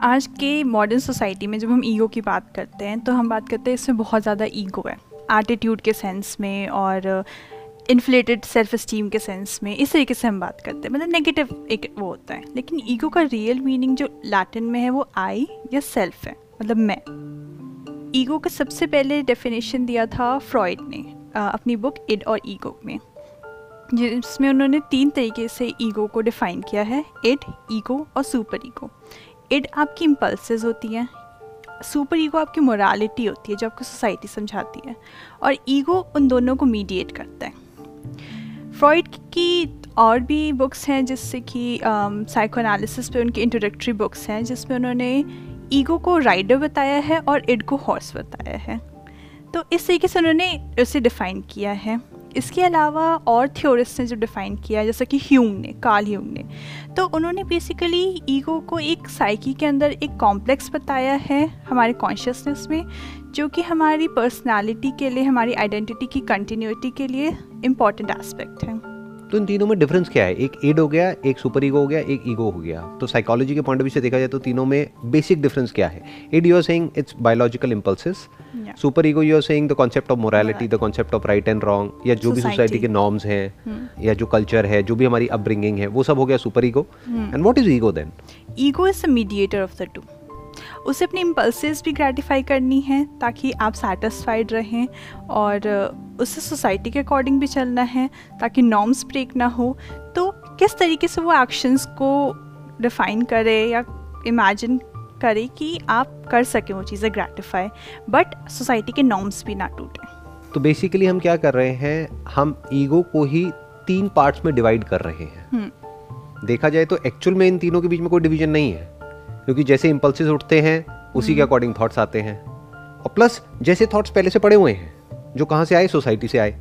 आज के modern society में जब हम ईगो की बात करते हैं तो हम बात करते हैं इसमें बहुत ज़्यादा ईगो है। एटीट्यूड के सेंस में और इन्फ्लेटेड सेल्फ इस्टीम के सेंस में इस तरीके से हम बात करते हैं। मतलब नेगेटिव एक वो होता है। लेकिन ईगो का रियल मीनिंग जो लैटिन में है, वो आई या सेल्फ है। मतलब मैं। ईगो का सबसे पहले डेफिनेशन दिया था फ्रॉइड ने अपनी बुक इड और ईगो में। जिसमें उन्होंने तीन तरीके से ईगो को डिफ़ाइन किया है। इड ईगो और सुपर ईगो इड आपकी इम्पल्सेस होती हैं। सुपर ईगो आपकी मोरालिटी होती है जो आपको सोसाइटी समझाती है। और ईगो उन दोनों को मीडिएट करता है। फ्रॉइड की और भी बुक्स हैं जिससे कि साइको एनालिसिस पे उनकी इंट्रोडक्टरी बुक्स हैं, जिसमें उन्होंने ईगो को राइडर बताया है और इड को हॉर्स बताया है। तो इस तरीके से उन्होंने उसे डिफ़ाइन किया है। इसके अलावा और थियोरिस्ट ने जो डिफ़ाइन किया है जैसा कि ह्यूम ने कार्ल ह्यूम ने तो उन्होंने बेसिकली ईगो को एक साइकी के अंदर एक कॉम्प्लेक्स बताया है हमारे कॉन्शियसनेस में, जो कि हमारी पर्सनालिटी के लिए, हमारी आइडेंटिटी की कंटिन्यूटी के लिए इंपॉर्टेंट एस्पेक्ट है। तो इन तीनों में डिफरेंस क्या है? एक एड हो गया एक सुपर ईगो हो गया एक ईगो हो गया। तो साइकोलॉजी के पॉइंट ऑफ़ व्यू से देखा जाए तो तीनों में बेसिक डिफरेंस क्या है? Id you are saying it's biological impulses super ego you are saying the concept of morality the concept of right and wrong या जो भी सोसाइटी के नॉर्म्स हैं hmm. या जो कल्चर है जो भी हमारी अपब्रिंगिंग है वो सब हो गया super ego and what is ego then ego is the mediator of the two उसे अपनी इम्पल्सिस भी ग्रेटिफाई करनी है ताकि आप सेटिस्फाइड रहें और उसे सोसाइटी के अकॉर्डिंग भी चलना है ताकि नॉर्म्स ब्रेक ना हो। तो किस तरीके से वो एक्शंस को डिफ़ाइन करे या इमेजिन करे कि आप कर सकें वो चीज़ें ग्रेटिफाई बट सोसाइटी के नॉर्म्स भी ना टूटें? तो बेसिकली हम क्या कर रहे हैं हम ईगो को ही तीन पार्ट्स में डिवाइड कर रहे हैं। हम्म। देखा जाए तो एक्चुअल में इन तीनों के बीच में कोई डिवीज़न नहीं है। क्योंकि जैसे इम्पल्सिस उठते हैं उसी के अकॉर्डिंग हम्म। थॉट्स आते हैं। और प्लस जैसे थॉट्स पहले से पड़े हुए हैं जो कहाँ से आए? सोसाइटी से आए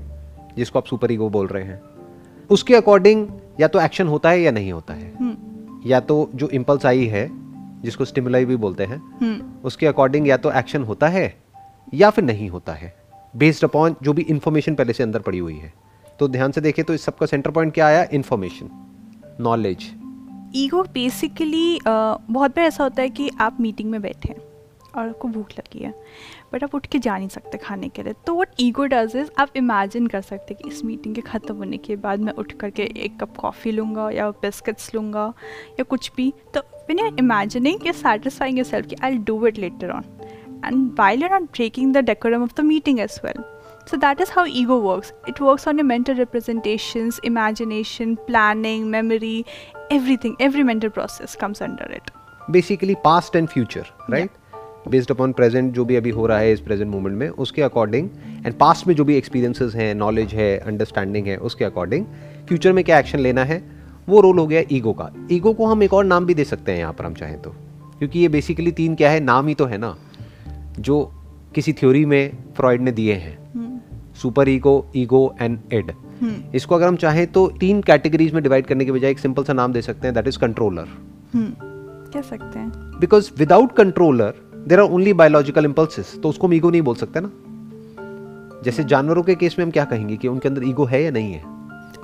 जिसको आप सुपर ईगो बोल रहे हैं। उसके अकॉर्डिंग या तो एक्शन होता है या नहीं होता है। हम्म। या तो जो इम्पल्स आई है जिसको स्टिमुलाई भी बोलते हैं हम्म। उसके अकॉर्डिंग या तो एक्शन होता है या फिर नहीं होता है। बेस्ड अपॉन जो भी इंफॉर्मेशन पहले से अंदर पड़ी हुई है। तो ध्यान से देखें तो इस सबका सेंटर पॉइंट क्या आया? इन्फॉर्मेशन नॉलेज ईगो बेसिकली बहुत बार ऐसा होता है कि आप मीटिंग में बैठे हैं और आपको भूख लगी है बट आप उठ के जा नहीं सकते खाने के लिए। तो वट ईगो डज इज़ आप इमेजिन कर सकते कि इस मीटिंग के ख़त्म होने के बाद मैं उठ करके एक कप कॉफ़ी लूँगा या बिस्किट्स लूँगा या कुछ भी। तो when you're imagining, you're satisfying yourself I do it later on and while you're not breaking the decorum of the meeting as well so that is how ego works. It works on your mental representations imagination planning memory everything. Every mental process comes under it. Basically past and future right? Yeah. Based upon present जो भी अभी हो रहा है इस present moment में उसके according and past में जो भी एक्सपीरियंसेस हैं नॉलेज है अंडरस्टैंडिंग है उसके अकॉर्डिंग फ्यूचर में क्या एक्शन लेना है? वो रोल हो गया ईगो का। ईगो को हम एक और नाम भी दे सकते हैं यहाँ पर हम चाहें तो। क्योंकि ये बेसिकली तीन क्या है? नाम ही तो है ना। जो किसी थ्योरी में फ्रॉइड ने दिए हैं। Super ego ego and id. इसको अगर हम चाहें तो तीन कैटेगरीज में डिवाइड करने के बजाय एक सिंपल सा नाम दे सकते हैं दैट इज़ कंट्रोलर कह सकते हैं। Because without controller there are only biological impulses तो उसको हम ईगो नहीं बोल सकते ना। जैसे जानवरों के केस में हम क्या कहेंगे कि उनके अंदर ईगो है या नहीं है?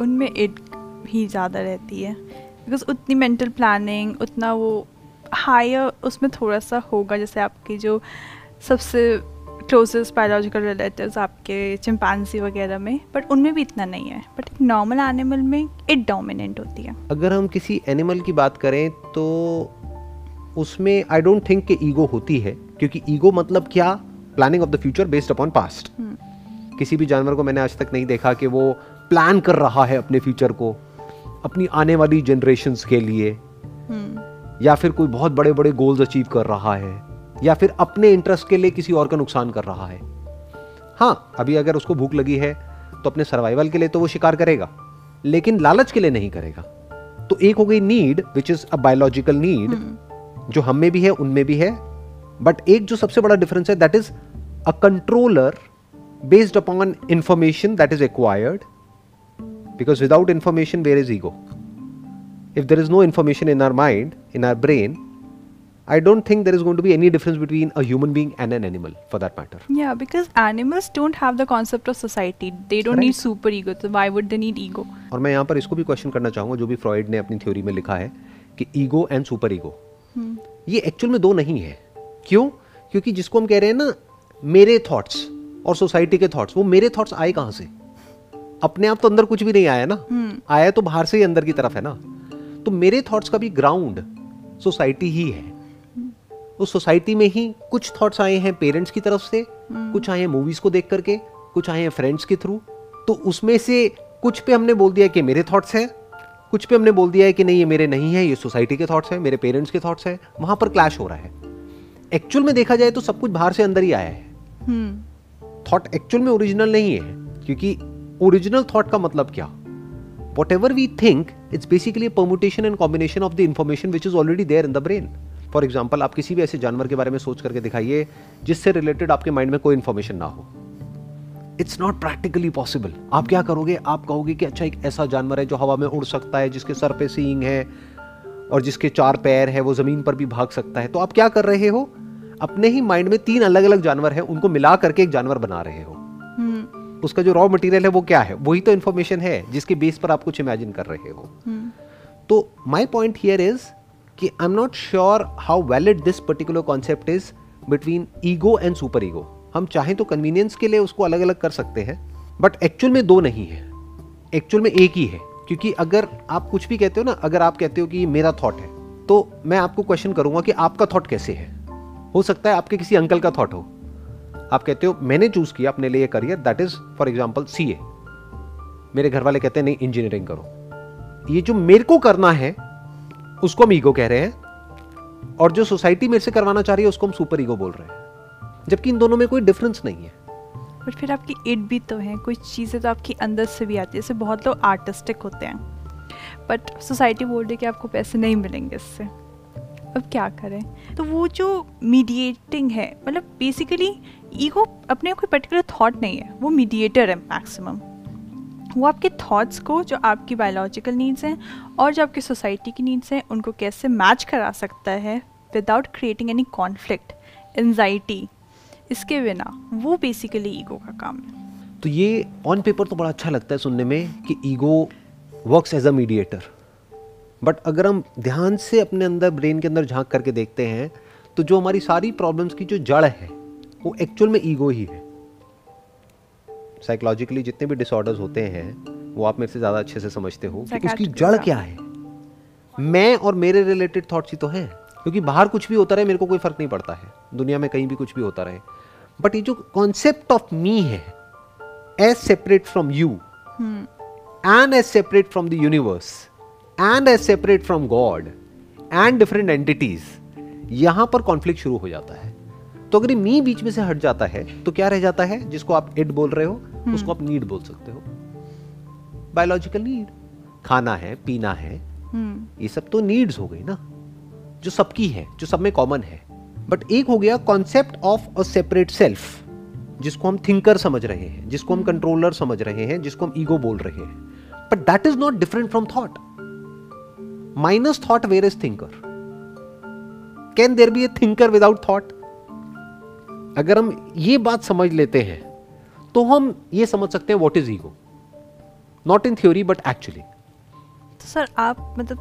उनमें एड भी ज़्यादा रहती है। बिकॉज़ उतनी मेंटल प्लानिंग उतना वो हायर उसमें थोड़ा सा होगा जैसे आपकी जो सबसे क्लोजेस्ट बायोलॉजिकल रिलेटिव्स आपके चिंपांसी वगैरह में बट उनमें भी इतना नहीं है। बट एक नॉर्मल एनिमल में इट डोमिनेंट होती है। अगर हम किसी एनिमल की बात करें तो उसमें आई डोंट थिंक कि ईगो होती है क्योंकि ईगो मतलब क्या? Planning of the future based upon past किसी भी जानवर को मैंने आज तक नहीं देखा कि वो प्लान कर रहा है अपने फ्यूचर को अपनी आने वाली जनरेशन के लिए। hmm. या फिर कोई बहुत बड़े बड़े गोल्स अचीव कर रहा है। या फिर अपने इंटरेस्ट के लिए किसी और का नुकसान कर रहा है। हाँ अभी अगर उसको भूख लगी है तो अपने सर्वाइवल के लिए तो वो शिकार करेगा लेकिन लालच के लिए नहीं करेगा। तो एक हो गई need which is a biological need जो हम में भी है उनमें भी है बट एक जो सबसे बड़ा डिफरेंस है that is a controller based upon information that is acquired because without information where is ego if there is no information in our mind, in our brain, I don't think there is going to be any difference between a human being and an animal for that matter. Yeah, because animals don't have the concept of society. They don't right. need super ego. So why would they need ego? और मैं यहाँ पर इसको भी question करना चाहूँगा जो भी फ्रॉइड ने अपनी थ्योरी में लिखा है कि ईगो एंड सुपर ईगो ये एक्चुअल में दो नहीं है क्यों क्योंकि जिसको हम कह रहे हैं ना मेरे थॉट्स और सोसाइटी के थॉट्स वो मेरे थॉट्स आए कहाँ से अपने आप तो अंदर कुछ भी नहीं आया ना हम्म। आया तो बाहर से ही अंदर की तरफ़ है ना तो मेरे थॉट्स का भी ग्राउंड सोसाइटी ही है उस सोसाइटी में ही कुछ थॉट्स आए हैं पेरेंट्स की तरफ़ से कुछ आए हैं मूवीज़ को देख करके कुछ आए हैं फ्रेंड्स के थ्रू तो उसमें से कुछ पे हमने बोल दिया कि मेरे थॉट्स हैं कुछ पे हमने बोल दिया है कि नहीं ये मेरे नहीं है ये सोसाइटी के थॉट्स हैं मेरे पेरेंट्स के थॉट्स हैं वहाँ पर क्लैश हो रहा है। एक्चुअल में देखा जाए तो सब कुछ बाहर से अंदर ही आया है। हम्म। थॉट एक्चुअल में ओरिजिनल नहीं है क्योंकि ओरिजिनल थॉट का मतलब क्या? Whatever we think it's basically permutation and combination of the information which is already there in the brain for example आप किसी भी ऐसे जानवर के बारे में सोच करके दिखाइए जिससे रिलेटेड आपके माइंड में कोई इन्फॉर्मेशन ना हो। इट्स नॉट प्रैक्टिकली पॉसिबल आप क्या करोगे? आप कहोगे कि अच्छा एक ऐसा जानवर है जो हवा में उड़ सकता है जिसके सर पे सींग है और जिसके चार पैर है वो ज़मीन पर भी भाग सकता है। तो आप क्या कर रहे हो? अपने ही माइंड में तीन अलग अलग जानवर है उनको मिला करके एक जानवर बना रहे हो। हम्म। उसका जो रॉ मटेरियल है वो क्या है? वही तो इन्फॉर्मेशन है जिसके बेस पर आप कुछ इमेजिन कर रहे हो। हम्म। तो माई पॉइंट हियर इज़ कि I am not sure how valid this particular concept is between ego and super ego हम चाहें तो कन्वीनियंस के लिए उसको अलग अलग कर सकते हैं बट एक्चुअल में दो नहीं है। एक्चुअल में एक ही है, क्योंकि अगर आप कुछ भी कहते हो ना, अगर आप कहते हो कि मेरा थॉट है तो मैं आपको क्वेश्चन करूँगा कि आपका थॉट कैसे है। हो सकता है आपके किसी अंकल का थॉट हो। आप कहते हो, मैंने चूज़ किया अपने लिए career that is for example see मेरे घर वाले कहते हैं, नहीं इंजीनियरिंग करो। ये जो मेरे को करना है उसको हम ईगो कह रहे हैं और जो सोसाइटी मेरे से करवाना चाह रही है, उसको हम सुपर ईगो बोल रहे हैं। जबकि इन दोनों में कोई डिफरेंस नहीं है। बट फिर आपकी इट भी तो है कुछ चीज़ें तो आपकी अंदर से भी आती है। जैसे बहुत लोग आर्टिस्टिक होते हैं। बट सोसाइटी बोल रही है कि आपको पैसे नहीं मिलेंगे इससे। अब क्या करें? तो वो जो मीडिएटिंग है मतलब बेसिकली ईगो अपने कोई पर्टिकुलर थॉट नहीं है। वो मीडिएटर है मैक्सिमम वो आपके थॉट्स को, जो आपकी बायोलॉजिकल नीड्स हैं और जो आपकी सोसाइटी की नीड्स हैं, उनको कैसे मैच करा सकता है without creating any conflict anxiety इसके बिना, वो बेसिकली ईगो का काम है। तो ये ऑन पेपर तो बड़ा अच्छा लगता है सुनने में कि ego works as a mediator but अगर हम ध्यान से अपने अंदर ब्रेन के अंदर झाँक करके देखते हैं तो जो हमारी सारी प्रॉब्लम्स की जो जड़ है, वो एक्चुअल में ईगो ही है। साइकोलॉजिकली जितने भी डिसऑर्डर्स होते हैं वो आप मेरे से ज़्यादा अच्छे से समझते हो कि उसकी जड़ क्या है? मैं और मेरे रिलेटेड थॉट्स ही तो हैं क्योंकि बाहर कुछ भी होता रहे मेरे को कोई फ़र्क नहीं पड़ता है। दुनिया में कहीं भी कुछ भी होता रहे। बट ये जो कॉन्सेप्ट ऑफ़ मी है as separate from you and as separate from the universe and as separate from God and different entities यहाँ पर कॉन्फ्लिक्ट शुरू हो जाता है। तो अगर मी बीच में से हट जाता है तो क्या रह जाता है? जिसको आप इड बोल रहे हो hmm. उसको आप नीड बोल सकते हो। बायोलॉजिकल नीड खाना है पीना है hmm. ये सब तो नीड्स हो गई ना। जो सबकी है जो सब में कॉमन है। बट एक हो गया concept of a separate self जिसको हम थिंकर समझ रहे हैं जिसको हम कंट्रोलर समझ रहे हैं जिसको हम ईगो बोल रहे हैं। But that is not different from thought minus thought where is thinker can there be a thinker without thought अगर हम ये बात समझ लेते हैं तो हम ये समझ सकते हैं what is ego not in theory but actually तो सर आप मतलब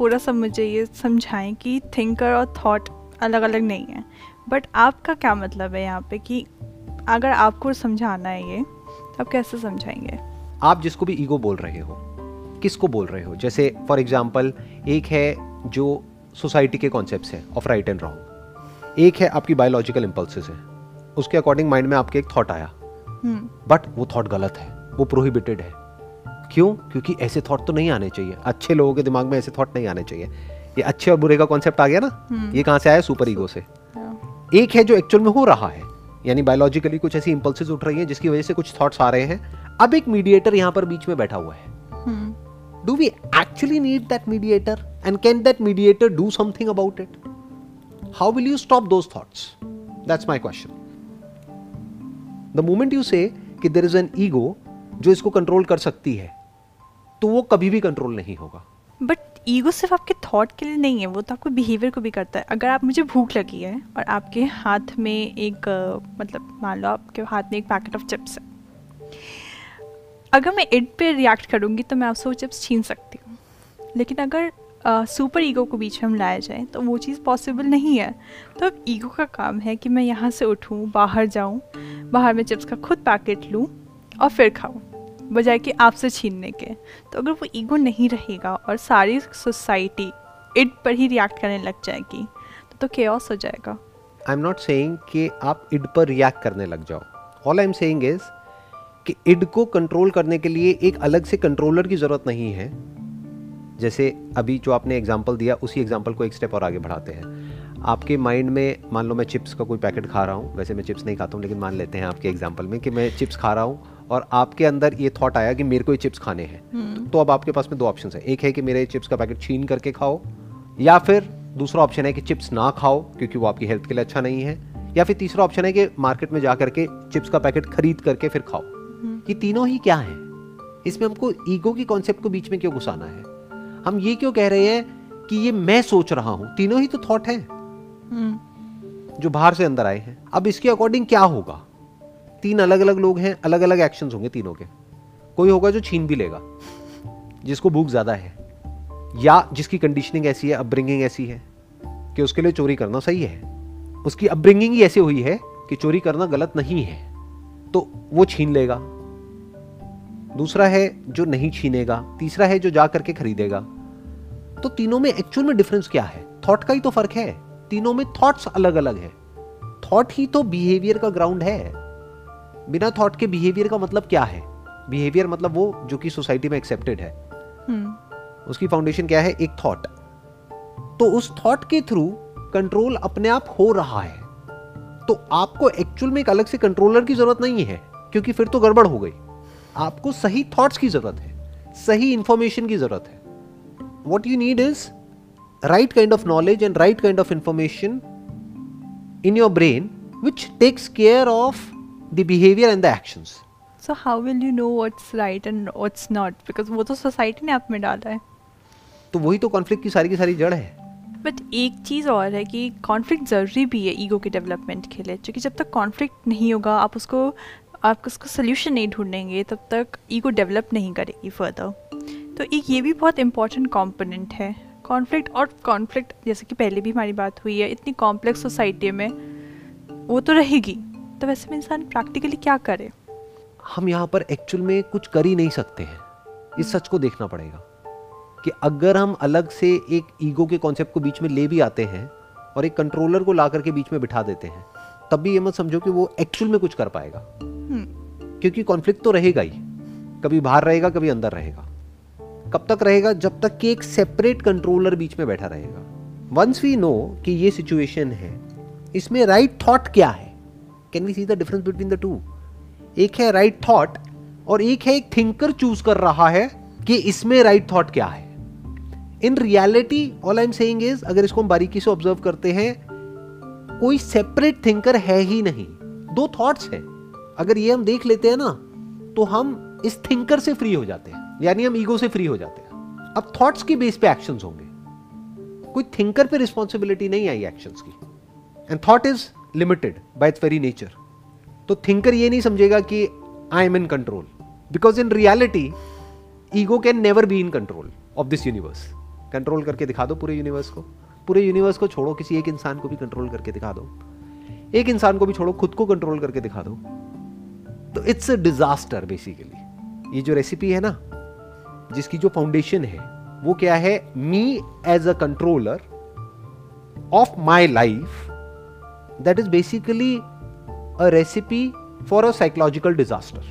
थोड़ा सा मुझे ये समझाएँ कि थिंकर और थॉट अलग अलग नहीं है बट आपका क्या मतलब है यहाँ पे कि अगर आपको समझाना है ये तो आप कैसे समझाएँगे? आप जिसको भी ईगो बोल रहे हो किसको बोल रहे हो? जैसे फॉर एग्ज़ाम्पल एक है जो सोसाइटी के कॉन्सेप्ट है ऑफ़ राइट एंड रॉन्ग एक है आपकी बायोलॉजिकल इम्पल्सिस है। उसके अकॉर्डिंग माइंड में आपके एक थॉट आया। But hmm. वो थॉट गलत है वो प्रोहिबिटेड है। क्यों? क्योंकि ऐसे थॉट तो नहीं आने चाहिए। अच्छे लोगों के दिमाग में ऐसे थॉट नहीं आने चाहिए। ये अच्छे और बुरे का कॉन्सेप्ट आ गया ना? हम्म। ये कहाँ से आया? सुपर ईगो से। एक है जो एक्चुअल में हो रहा है यानी बायोलॉजिकली कुछ ऐसी इंपल्सिस उठ रही है जिसकी वजह से कुछ थॉट्स आ रहे हैं। अब एक मीडिएटर यहाँ पर बीच में बैठा हुआ है। Do we actually need that mediator and can that mediator do something about it how will you stop those thoughts that's my question the moment you say कि देर इज़ एन ईगो जो इसको control कर सकती है तो वो कभी भी कंट्रोल नहीं होगा। बट ईगो सिर्फ़ आपके थॉट के लिए नहीं है, वो तो आपको बिहेवियर को भी करता है। अगर आप, मुझे भूख लगी है और आपके हाथ में एक मतलब मान लो आपके हाथ में एक पैकेट ऑफ़ चिप्स है। अगर मैं इट पे रिएक्ट करूँगी तो मैं आपसे वो चिप्स छीन सकती हूँ। लेकिन अगर सुपर ईगो को बीच में हम लाया जाए तो वो चीज़ पॉसिबल नहीं है। तो अब ईगो का काम है कि मैं यहाँ से उठूँ, बाहर जाऊँ, बाहर में चिप्स का खुद पैकेट लूँ और फिर खाऊँ, बजाय कि आपसे छीनने के। तो अगर वो ईगो नहीं रहेगा और सारी सोसाइटी इड पर ही रिएक्ट करने लग जाएगी तो तो केओस हो जाएगा। आई एम नॉट सेइंग कि आप इड पर रिएक्ट करने लग जाओ। All I am saying is कि इड को कंट्रोल करने के लिए एक अलग से कंट्रोलर की ज़रूरत नहीं है। जैसे अभी जो आपने एग्ज़ाम्पल दिया उसी एग्ज़ाम्पल को एक स्टेप और आगे बढ़ाते हैं। आपके माइंड में मान लो मैं चिप्स का कोई पैकेट खा रहा हूँ वैसे मैं चिप्स नहीं खाता हूँ लेकिन मान लेते हैं आपके एग्ज़ाम्पल में कि मैं चिप्स खा रहा हूँ और आपके अंदर ये थॉट आया कि मेरे को ये चिप्स खाने हैं। तो, तो अब आपके पास में दो ऑप्शन है। एक है कि मेरे चिप्स का पैकेट छीन करके खाओ या फिर दूसरा ऑप्शन है कि चिप्स ना खाओ क्योंकि वो आपकी हेल्थ के लिए अच्छा नहीं है या फिर तीसरा ऑप्शन है कि मार्केट में जा करके चिप्स का पैकेट खरीद करके फिर खाओ। ये तीनों ही क्या है? इसमें हमको ईगो की कॉन्सेप्ट को बीच में क्यों घुसाना है? हम ये क्यों कह रहे हैं कि ये मैं सोच रहा हूँ? तीनों ही तो थॉट है। जो बाहर से अंदर आए हैं। अब इसके अकॉर्डिंग क्या होगा? तीन अलग अलग लोग हैं अलग अलग एक्शन होंगे तीनों के। कोई होगा जो छीन भी लेगा जिसको भूख ज़्यादा है या जिसकी कंडीशनिंग ऐसी है अपब्रिंगिंग ऐसी है कि उसके लिए चोरी करना सही है। उसकी अपब्रिंगिंग ही ऐसी हुई है कि चोरी करना गलत नहीं है तो वो छीन लेगा। दूसरा है जो नहीं छीनेगा तीसरा है जो जा करके खरीदेगा। तो तीनों में एक्चुअल में डिफरेंस क्या है? थॉट का ही तो फ़र्क है। तीनों में थॉट्स अलग अलग है। थॉट ही तो बिहेवियर का ग्राउंड है। बिना थॉट के बिहेवियर का मतलब क्या है? बिहेवियर मतलब वो जो कि सोसाइटी में एक्सेप्टेड है। hmm. उसकी फाउंडेशन क्या है? एक थॉट तो उस थॉट के थ्रू कंट्रोल अपने आप हो रहा है। तो आपको एक्चुअल में एक अलग से कंट्रोलर की ज़रूरत नहीं है क्योंकि फिर तो गड़बड़ हो गई। आपको सही थॉट्स की ज़रूरत है सही इंफॉर्मेशन की ज़रूरत है। What you need is right kind of knowledge and right kind of information in your brain which takes care of the behaviour and the actions so how will you know what's right and what's not because वो तो society ने आप में डाला है। तो वही तो कॉन्फ्लिक्ट की सारी की सारी जड़ है। बट एक चीज़ और है कि कॉन्फ्लिक्ट ज़रूरी भी है ईगो के डेवलपमेंट के लिए क्योंकि जब तक कॉन्फ्लिक्ट नहीं होगा आप उसको आप उसको सोल्यूशन नहीं ढूंढेंगे, तब तक ईगो डेवलप नहीं करेगी फर्दर तो एक ये भी बहुत इंपॉर्टेंट कॉम्पोनेंट है. कॉन्फ्लिक्ट और कॉन्फ्लिक्ट जैसे कि पहले भी हमारी बात हुई है, इतनी कॉम्प्लेक्स सोसाइटी में वो तो रहेगी. तो वैसे में इंसान प्रैक्टिकली क्या करे? हम यहाँ पर एक्चुअल में कुछ कर ही नहीं सकते हैं. इस सच को देखना पड़ेगा कि अगर हम अलग से एक ईगो के कॉन्सेप्ट को बीच में ले भी आते हैं और एक कंट्रोलर को ला करके बीच में बिठा देते हैं तब भी ये मत समझो कि वो एक्चुअल में कुछ कर पाएगा। हम्म। क्योंकि कॉन्फ्लिक्ट तो रहेगा ही। कभी बाहर रहेगा कभी अंदर रहेगा। कब तक रहेगा? जब तक कि एक सेपरेट कंट्रोलर बीच में बैठा रहेगा। वंस वी नो कि ये सिचुएशन है इसमें राइट right थॉट क्या है? Can we see the difference between the two एक है राइट right थॉट और एक है एक थिंकर चूज़ कर रहा है कि इसमें राइट right थॉट क्या है। In reality all I am saying is अगर इसको हम बारीकी से ऑब्ज़र्व करते हैं कोई सेपरेट थिंकर है ही नहीं। दो थॉट्स हैं। अगर ये हम देख लेते हैं ना तो हम इस थिंकर से फ्री हो जाते हैं। यानी हम ईगो से फ्री हो जाते हैं। अब थॉट्स की बेस पे एक्शंस होंगे। कोई थिंकर पे रिस्पॉन्सिबिलिटी नहीं आई एक्शंस की। And thought is limited by its very nature तो थिंकर ये नहीं समझेगा कि I am in control because in reality ego can never be in control of this universe control करके दिखा दो पूरे यूनिवर्स को। पूरे यूनिवर्स को छोड़ो, किसी एक इंसान को भी कंट्रोल करके दिखा दो। एक इंसान को भी छोड़ो, खुद को कंट्रोल करके दिखा दो। तो इट्स अ डिजास्टर बेसिकली ये जो रेसिपी है ना, जिसकी जो फाउंडेशन है, वो क्या है? Me as a controller of my life that is basically a recipe for a psychological disaster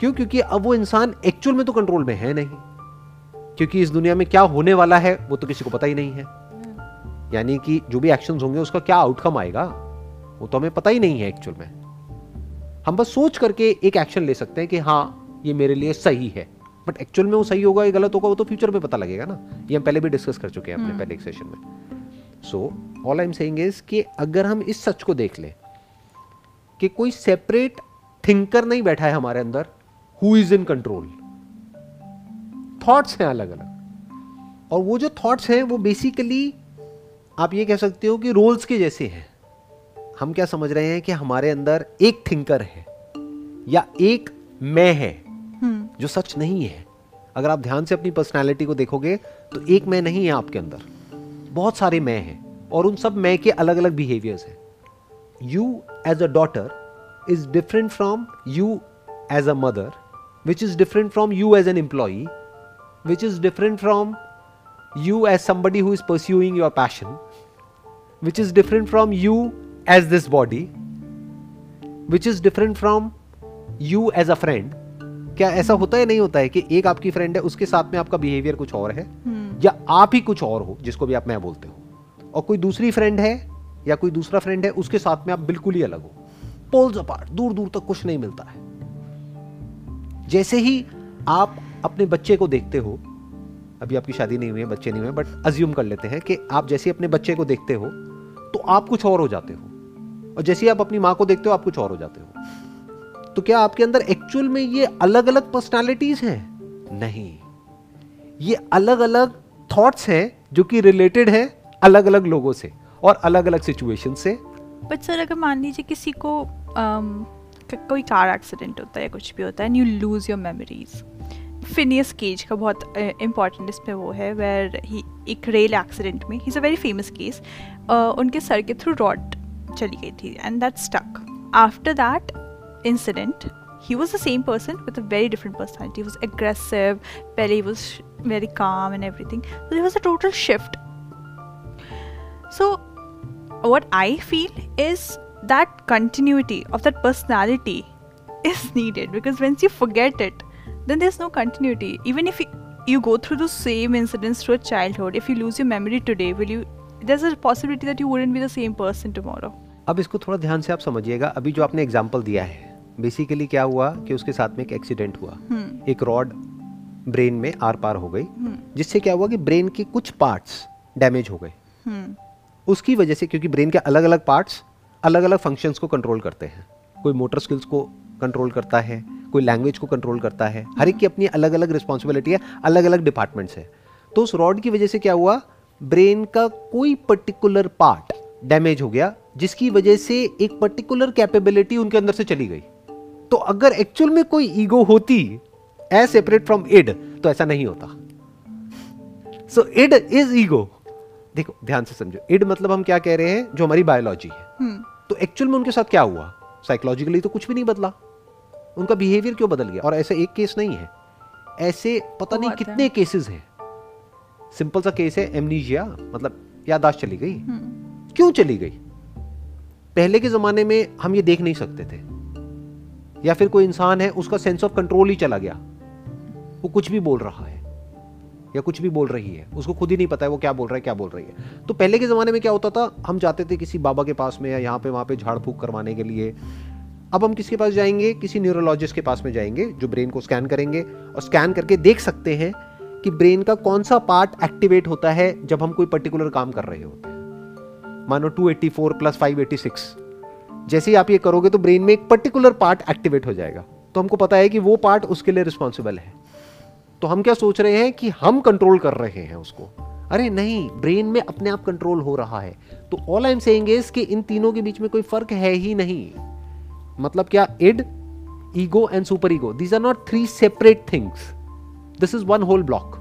क्यों? क्योंकि अब वो इंसान एक्चुअल में तो कंट्रोल में है नहीं। क्योंकि इस दुनिया में क्या होने वाला है वो तो किसी को पता ही नहीं है। यानी कि जो भी एक्शन होंगे उसका क्या आउटकम आएगा वो तो हमें पता ही नहीं है एक्चुअल में। हम बस सोच करके एक एक्शन ले सकते हैं कि हाँ ये मेरे लिए सही है। बट एक्चुअल में वो सही होगा या गलत होगा वो तो फ्यूचर में पता लगेगा ना। ये हम पहले भी डिस्कस कर चुके हैं अपने हम्म। पहले एक सेशन में। So all I am saying is कि अगर हम इस सच को देख लें कि कोई सेपरेट थिंकर नहीं बैठा है हमारे अंदर who is in control thoughts हैं अलग अलग और वो जो थॉट्स हैं वो बेसिकली आप ये कह सकते हो कि रोल्स के जैसे हैं। हम क्या समझ रहे हैं कि हमारे अंदर एक थिंकर है या एक मैं है हम्म। जो सच नहीं है। अगर आप ध्यान से अपनी पर्सनैलिटी को देखोगे तो एक मैं नहीं है आपके अंदर। बहुत सारे मैं हैं और उन सब मैं के अलग अलग बिहेवियर्स हैं। You as a daughter is different from you as a mother which is different from you as an employee which is different from you as somebody who is pursuing your passion, which is different from you as this body, which is different from you as a friend. क्या ऐसा होता है नहीं होता है कि एक आपकी फ्रेंड है उसके साथ में आपका बिहेवियर कुछ और है hmm. या आप ही कुछ और हो जिसको भी आप मैं बोलते हो और कोई दूसरी फ्रेंड है या कोई दूसरा फ्रेंड है उसके साथ में आप बिल्कुल ही अलग हो पोल्स अपार्ट दूर दूर तक कुछ नहीं मिलता है जैसे ही आप अपने बच्चे को देखते हो अभी आपकी शादी नहीं हुई है बच्चे नहीं हुए बट अज्यूम कर लेते हैं कि आप जैसे अपने बच्चे को देखते हो तो आप कुछ और हो जाते हो। और जैसे आप अपनी माँ को देखते हो आप कुछ और हो जाते हो। तो क्या आपके अंदर एक्चुअल में ये अलग अलग पर्सनालिटीज हैं? नहीं। ये अलग अलग थॉट्स हैं जो कि रिलेटेड है अलग अलग लोगों से और अलग अलग सिचुएशन से। बट सर अगर मान लीजिए किसी को um, कोई कार एक्सीडेंट होता है कुछ भी होता है and you lose your memories Phineas Gage का बहुत इंपॉर्टेंट इस पर वो है वेर ही एक रेल एक्सीडेंट में ही is a very famous case उनके सर के थ्रू रॉड चली गई थी and that stuck after that incident was the same person with a very different personality. He was aggressive, Pele was very calm and everything. So there was a total shift. So, what I feel is that continuity of that personality is needed because once you forget it, then there's no continuity. Even if you, go through the same incidents through a childhood, if you lose your memory today, will you? There's a possibility that you wouldn't be the same person tomorrow. अब इसको थोड़ा ध्यान से आप समझिएगा अभी जो आपने एग्ज़ाम्पल दिया है बेसिकली क्या हुआ कि उसके साथ में एक एक्सीडेंट हुआ hmm. एक रॉड ब्रेन में आर पार हो गई hmm. जिससे क्या हुआ कि ब्रेन के कुछ पार्ट्स डैमेज हो गए hmm. उसकी वजह से क्योंकि ब्रेन के अलग अलग पार्ट्स अलग अलग फ़ंक्शंस को कंट्रोल करते हैं कोई मोटर स्किल्स को कंट्रोल करता है कोई लैंग्वेज को कंट्रोल करता है। हर एक की अपनी अलग अलग रिस्पॉन्सिबिलिटी है अलग अलग डिपार्टमेंट्स है। तो उस रॉड की वजह से क्या हुआ? ब्रेन का कोई पर्टिकुलर पार्ट डैमेज हो गया जिसकी वजह से एक पर्टिकुलर कैपेबिलिटी उनके अंदर से चली गई। तो अगर एक्चुअल में कोई ईगो होती एज सेपरेट फ्रॉम इड तो ऐसा नहीं होता। सो इड इज़ ईगो देखो ध्यान से समझो। इड मतलब हम क्या कह रहे हैं? जो हमारी बायोलॉजी है। hmm. तो एक्चुअल में उनके साथ क्या हुआ? साइकोलॉजिकली तो कुछ भी नहीं बदला। उनका बिहेवियर क्यों बदल गया? और ऐसे एक केस नहीं है। ऐसे पता नहीं कितने केसेस हैं। सिंपल सा केस है एमनीजिया मतलब यादाश्त चली गई। हम्म। क्यों चली गई? पहले के जमाने में हम ये देख नहीं सकते थे। या फिर कोई इंसान है उसका सेंस ऑफ़ कंट्रोल ही चला गया। वो कुछ भी बोल रहा है या कुछ भी बोल रही है। उसको खुद ही नहीं पता है वो क्या बोल रहा है क्या बोल रही है। तो पहले के ज़माने में क्या होता था? हम जाते थे किसी बाबा के पास में या यहाँ पे वहाँ पे झाड़ फूक करवाने के लिए। अब हम किसके पास जाएँगे? किसी न्यूरोलॉजिस्ट के पास में जाएँगे, जो ब्रेन को स्कैन करेंगे और स्कैन करके देख सकते हैं कि ब्रेन का कौन सा पार्ट एक्टिवेट होता है जब हम कोई पर्टिकुलर काम कर रहे होते हैं। मानो 284 प्लस 586 जैसे ही आप ये करोगे तो ब्रेन में एक पर्टिकुलर पार्ट एक्टिवेट हो जाएगा। तो हमको पता है कि वो पार्ट उसके लिए रिस्पॉन्सिबल है। तो हम क्या सोच रहे हैं कि हम कंट्रोल कर रहे हैं उसको। अरे नहीं ब्रेन में अपने आप कंट्रोल हो रहा है। तो all I am saying is कि इन तीनों के बीच में कोई फ़र्क है ही नहीं। मतलब क्या id ego and super ego these are not three separate things this is one whole block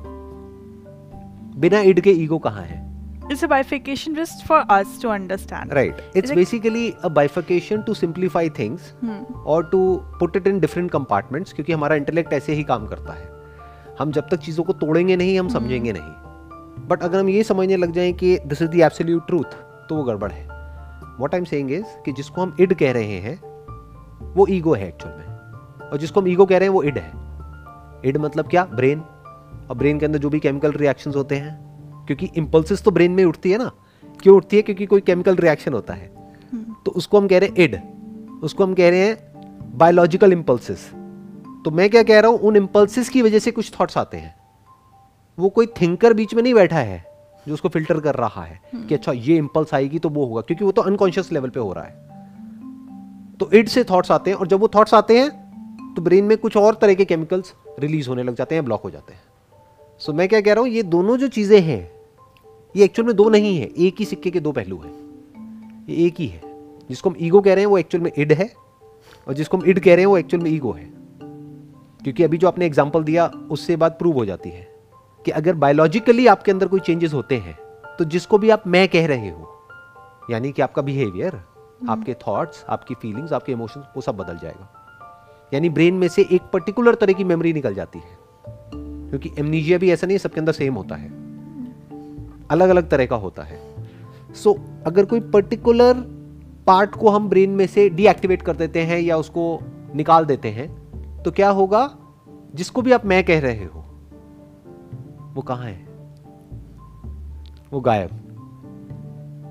बिना इड के ईगो कहाँ है It's a bifurcation just for us to understand. Right. It's, it's basically a bifurcation to simplify things hmm. or to put it in different compartments क्योंकि हमारा intellect ऐसे ही काम करता है हम जब तक चीज़ों को तोड़ेंगे नहीं हम hmm. समझेंगे नहीं बट अगर हम ये समझने लग जाएँ कि this is the absolute truth तो वो गड़बड़ है what I am saying is कि जिसको हम इड कह रहे हैं वो ईगो है एक्चुअल में। और जिसको हम ईगो कह रहे हैं वो इड है। इड मतलब क्या? ब्रेन और ब्रेन के अंदर जो भी केमिकल रिएक्शंस होते हैं क्योंकि इंपल्सिस तो ब्रेन में उठती है ना। क्यों उठती है? क्योंकि कोई केमिकल रिएक्शन होता है। हम्म। तो उसको हम कह रहे हैं इड उसको हम कह रहे हैं बायोलॉजिकल इंपल्सिस तो मैं क्या कह रहा हूँ? उन इंपल्सिस की वजह से कुछ थॉट्स आते हैं। वो कोई थिंकर बीच में नहीं बैठा है जो उसको फ़िल्टर कर रहा है हम्म। कि अच्छा ये इम्पल्स आएगी तो वो होगा क्योंकि वो तो अनकॉन्शियस लेवल पे हो रहा है। तो इड से थॉट्स आते हैं और जब वो थॉट्स आते हैं तो ब्रेन में कुछ और तरह के केमिकल्स रिलीज़ होने लग जाते हैं ब्लॉक हो जाते हैं। सो so, मैं क्या कह रहा हूँ ये दोनों जो चीज़ें हैं ये एक्चुअल में दो नहीं है एक ही सिक्के के दो पहलू हैं। ये एक ही है। जिसको हम ईगो कह रहे हैं वो एक्चुअल में इड है और जिसको हम इड कह रहे हैं वो एक्चुअल में ईगो है। क्योंकि अभी जो आपने एग्ज़ाम्पल दिया उससे बात प्रूव हो जाती है कि अगर बायोलॉजिकली आपके अंदर कोई चेंजेस होते हैं तो जिसको भी आप मैं कह रहे हो यानी कि आपका बिहेवियर आपके थॉट्स आपकी फीलिंग्स आपके इमोशंस वो सब बदल जाएगा। यानी ब्रेन में से एक पर्टिकुलर तरह की मेमोरी निकल जाती है। क्योंकि एमनीजिया भी ऐसा नहीं है सबके अंदर सेम होता है। अलग अलग तरह का होता है। सो so, अगर कोई पर्टिकुलर पार्ट को हम ब्रेन में से डीएक्टिवेट कर देते हैं या उसको निकाल देते हैं तो क्या होगा? जिसको भी आप मैं कह रहे हो वो कहाँ है? वो गायब।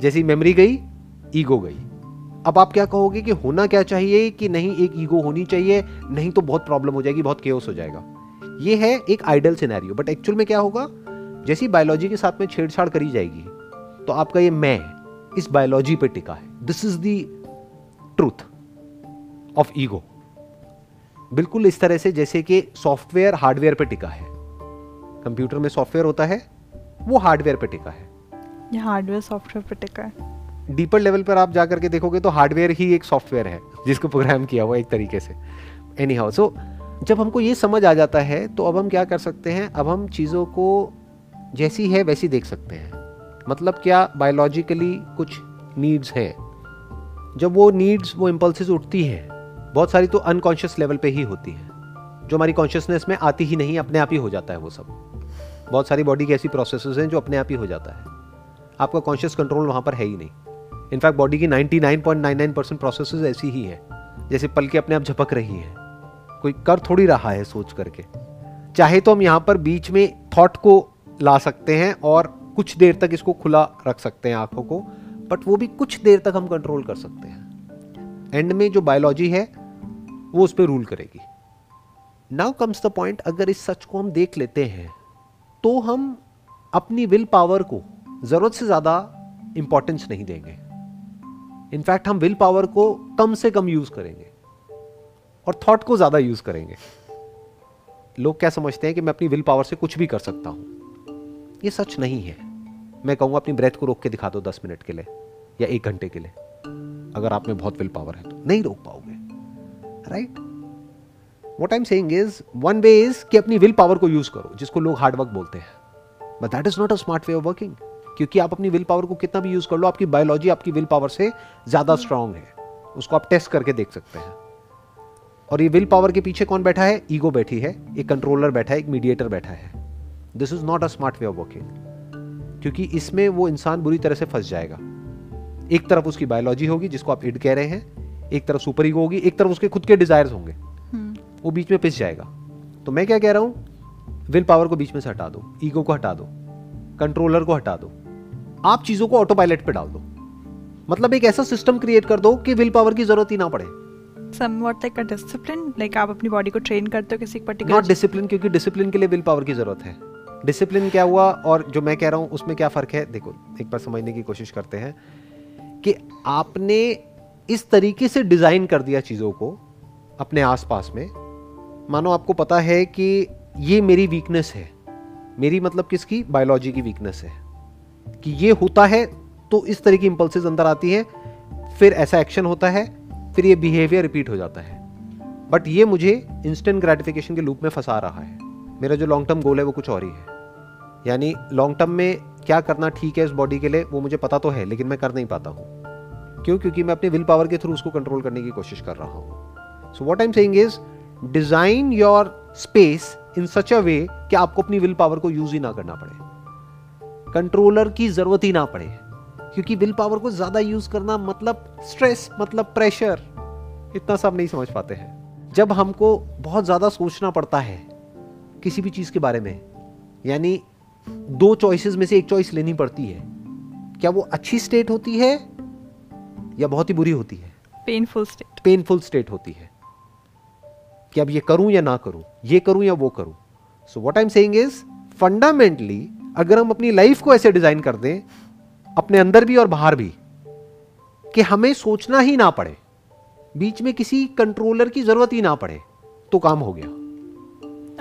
जैसी मेमोरी गई ईगो गई। अब आप क्या कहोगे कि होना क्या चाहिए कि नहीं? एक ईगो होनी चाहिए, नहीं तो बहुत प्रॉब्लम हो जाएगी, बहुत केओस हो जाएगा। ये है एक आइडल सिनेरियो बट एक्चुअल में क्या होगा? जैसी बायोलॉजी के साथ में छेड़छाड़ करी जाएगी तो आपका ये मैं इस बायोलॉजी पे टिका है। This is the truth of ego बिल्कुल इस तरह से जैसे कि सॉफ्टवेयर हार्डवेयर पे टिका है। कंप्यूटर में सॉफ्टवेयर होता है, वो हार्डवेयर पे टिका है। ये हार्डवेयर सॉफ्टवेयर पे टिका है। डीपर लेवल पर आप जाकर के देखोगे तो हार्डवेयर ही एक सॉफ्टवेयर है, जिसको प्रोग्राम किया हुआ एक तरीके से। एनी हाउ सो जब हमको ये समझ आ जाता है तो अब हम क्या कर सकते हैं? अब हम चीज़ों को जैसी है, वैसी देख सकते हैं। मतलब क्या बायोलॉजिकली कुछ नीड्स है? जब वो नीड्स वो इम्पल्सिस उठती हैं, बहुत सारी तो अनकॉन्शियस लेवल पे ही होती है। जो हमारी कॉन्शियसनेस में आती ही नहीं, अपने आप ही हो जाता है वो सब। बहुत सारी बॉडी की ऐसी प्रोसेस हैं जो अपने आप ही हो जाता है। आपका कॉन्शियस कंट्रोल वहाँ पर है ही नहीं। इनफैक्ट बॉडी की 99.99 परसेंट प्रोसेस ऐसी ही है। जैसे पल के अपने आप झपक रही है। कोई कर थोड़ी रहा है सोच करके। चाहे तो हम यहाँ पर बीच में थॉट को ला सकते हैं और कुछ देर तक इसको खुला रख सकते हैं आँखों को बट वो भी कुछ देर तक हम कंट्रोल कर सकते हैं। एंड में जो बायोलॉजी है, वो उस पर रूल करेगी। नाउ कम्स द पॉइंट अगर इस सच को हम देख लेते हैं तो हम अपनी विल पावर को ज़रूरत से ज़्यादा इंपॉर्टेंस नहीं देंगे। इनफैक्ट हम विल पावर को कम से कम यूज़ करेंगे। और थॉट को ज़्यादा यूज़ करेंगे। लोग क्या समझते हैं कि मैं अपनी विल पावर से कुछ भी कर सकता हूँ? ये सच नहीं है। मैं कहूँगा, अपनी ब्रेथ को रोक के दिखा दो दस मिनट के लिए या एक घंटे के लिए। अगर आप में बहुत विल पावर है तो नहीं रोक पाओगे। Right what I am is one way is कि अपनी विल पावर को यूज़ करो, जिसको लोग हार्डवर्क बोलते हैं। But that is not a smart way of working क्योंकि आप अपनी विल पावर को कितना भी यूज़ कर लो आपकी बायोलॉजी आपकी विल पावर से ज़्यादा स्ट्रांग है। उसको आप टेस्ट करके देख सकते हैं। और ये विल पावर के पीछे कौन बैठा है? ईगो बैठी है एक कंट्रोलर बैठा है एक मीडिएटर बैठा है। This is not a smart way of working क्योंकि इसमें वो इंसान बुरी तरह से फंस जाएगा। एक तरफ़ उसकी बायोलॉजी होगी जिसको आप इड कह रहे हैं एक तरफ़ सुपर ईगो होगी एक तरफ़ उसके खुद के डिजायर्स होंगे। हम्म। वो बीच में पिस जाएगा। तो मैं क्या कह रहा हूँ? विल पावर को बीच में से हटा दो। ईगो को हटा दो। कंट्रोलर को हटा दो। आप चीज़ों को ऑटो पायलट पे डाल दो। मतलब एक ऐसा सिस्टम क्रिएट कर दो कि विल पावर की ज़रूरत ही ना पड़े। Somewhat like a discipline? Like आप अपनी बॉडी को ट्रेन करते हो किसी पर्टिकुलर नॉट डिसिप्लिन क्योंकि डिसिप्लिन के लिए विल पावर की ज़रूरत है। डिसिप्लिन क्या हुआ? और जो मैं कह रहा हूँ उसमें क्या फ़र्क है? देखो एक बार समझने की कोशिश करते हैं कि आपने इस तरीके से डिज़ाइन कर दिया चीज़ों को अपने आसपास में। मानो आपको पता है कि ये मेरी वीकनेस है। मेरी मतलब किसकी? बायोलॉजी की वीकनेस है। कि ये होता है तो इस तरह की इंपल्सिस अंदर आती है, फिर ऐसा एक्शन होता है, फिर ये बिहेवियर रिपीट हो जाता है। बट ये मुझे इंस्टेंट ग्रेटिफिकेशन के लूप में फंसा रहा है। मेरा जो लॉन्ग टर्म गोल है, वो कुछ और ही है। यानी लॉन्ग टर्म में क्या करना ठीक है इस बॉडी के लिए, वो मुझे पता तो है, लेकिन मैं कर नहीं पाता हूँ। क्यों? क्योंकि मैं अपने विल पावर के थ्रू उसको कंट्रोल करने की कोशिश कर रहा हूँ। So what I am saying is design your space in such a way कि आपको अपनी विल पावर को यूज़ ही ना करना पड़े। कंट्रोलर की ज़रूरत ही ना पड़े। क्योंकि विल पावर को ज़्यादा यूज़ करना मतलब स्ट्रेस मतलब प्रेशर इतना सब नहीं समझ पाते हैं। जब हमको बहुत ज़्यादा सोचना पड़ता है किसी भी चीज़ के बारे में यानी दो चॉइसेस में से एक चॉइस लेनी पड़ती है क्या वो अच्छी स्टेट होती है या बहुत ही बुरी होती है? पेनफुल स्टेट पेनफुल स्टेट होती है कि अब ये करूँ या ना करूँ ये करूँ या वो करूँ। So what I am saying is fundamentally अगर हम अपनी लाइफ को ऐसे डिज़ाइन कर दें अपने अंदर भी और बाहर भी कि हमें सोचना ही ना पड़े बीच में किसी कंट्रोलर की ज़रूरत ही ना पड़े तो काम हो गया।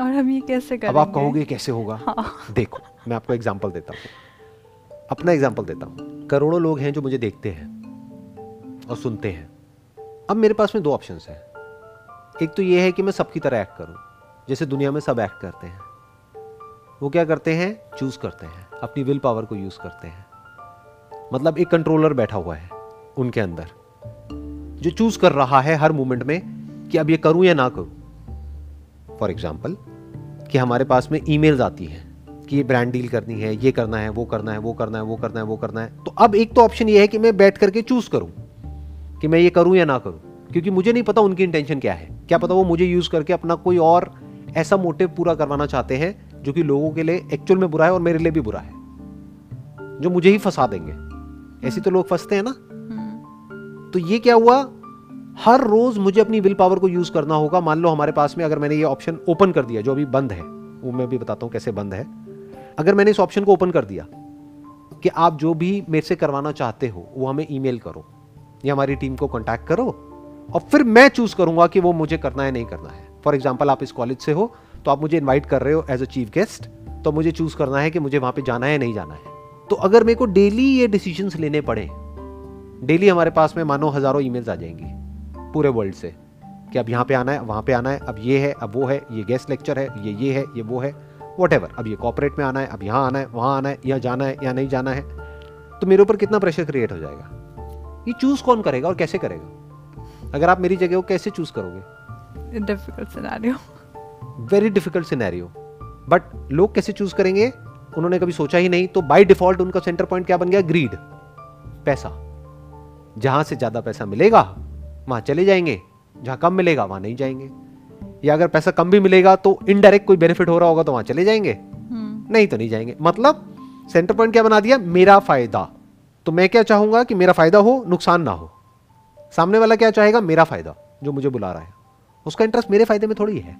और हम ये कैसे करेंगे अब आप कहोगे कैसे होगा? हाँ। देखो मैं आपको एग्जांपल देता हूँ। अपना एग्जांपल देता हूँ। करोड़ों लोग हैं जो मुझे देखते हैं और सुनते हैं। अब मेरे पास में दो ऑप्शंस हैं। एक तो ये है कि मैं सबकी तरह एक्ट करूँ जैसे दुनिया में सब एक्ट करते हैं। वो क्या करते हैं? चूज़ करते हैं। अपनी विल पावर को यूज़ करते हैं। मतलब एक कंट्रोलर बैठा हुआ है, उनके अंदर। जो चूज़ कर रहा है हर मोमेंट में कि अब ये करूँ या ना करूँ। फॉर एग्ज़ाम्पल कि हमारे पास में ईमेल्स आती हैं कि ये ब्रांड डील करनी है, ये करना है, वो करना है, वो करना है, वो करना है, वो करना है। तो अब एक तो ऑप्शन ये है कि मैं बैठ करके चूज़ करूँ कि मैं ये करूँ या ना करूँ। क्योंकि मुझे नहीं पता उनकी इंटेंशन क्या है। क्या पता वो मुझे यूज़ करके अपना कोई और ऐसा मोटिव पूरा करवाना चाहते हैं जो कि लोगों के लिए एक्चुअल में बुरा है और मेरे लिए भी बुरा है जो मुझे ही फंसा देंगे। ऐसे तो लोग फंसते हैं ना। तो ये क्या हुआ? हर रोज मुझे अपनी विल पावर को यूज़ करना होगा। मान लो हमारे पास में अगर मैंने ये ऑप्शन ओपन कर दिया जो अभी बंद है वो मैं भी बताता हूँ कैसे बंद है। अगर मैंने इस ऑप्शन को ओपन कर दिया कि आप जो भी मेरे से करवाना चाहते हो वो हमें ईमेल करो या हमारी टीम को कांटेक्ट करो और फिर मैं चूज़ करूँगा कि वो मुझे करना है नहीं करना है। फॉर एग्ज़ाम्पल आप इस कॉलेज से हो तो आप मुझे इन्वाइट कर रहे हो एज अ चीफ गेस्ट तो मुझे चूज़ करना है कि मुझे वहाँ पे जाना है नहीं जाना है। तो अगर मेरे को डेली ये डिसीजंस लेने पड़े डेली हमारे पास में मानो हज़ारों ईमेल्स आ जाएँगी पूरे वर्ल्ड से कि अब यहाँ पे आना है, वहाँ पे आना है, अब ये है, अब वो है, ये गेस्ट लेक्चर है, ये ये है, ये, वो है वट अब ये कॉपरेट में आना है, अब यहाँ आना है, वहाँ आना है यहाँ जाना है, या नहीं जाना है तो मेरे ऊपर कितना प्रेशर क्रिएट हो जाएगा? ये चूज़ कौन करेगा और कैसे करेगा? अगर आप मेरी जगह हो, कैसे चूज़ करोगे? Difficult scenario very difficult scenario but लोग कैसे चूज़ करेंगे? उन्होंने कभी सोचा ही नहीं तो बाय डिफ़ॉल्ट उनका सेंटर पॉइंट क्या बन गया? ग्रीड पैसा. जहाँ से ज़्यादा पैसा मिलेगा वहाँ चले जाएँगे. जहाँ कम मिलेगा वहाँ नहीं जाएँगे. या अगर पैसा कम भी मिलेगा तो इनडायरेक्ट कोई बेनिफिट हो रहा होगा तो वहाँ चले जाएँगे. हम्म। नहीं तो नहीं जाएँगे. मतलब सेंटर पॉइंट क्या बना दिया? मेरा फ़ायदा. तो मैं क्या चाहूँगा कि मेरा फ़ायदा हो नुकसान ना हो. सामने वाला क्या चाहेगा? मेरा फ़ायदा जो मुझे बुला रहा है. उसका इंटरेस्ट मेरे फ़ायदे में थोड़ी है.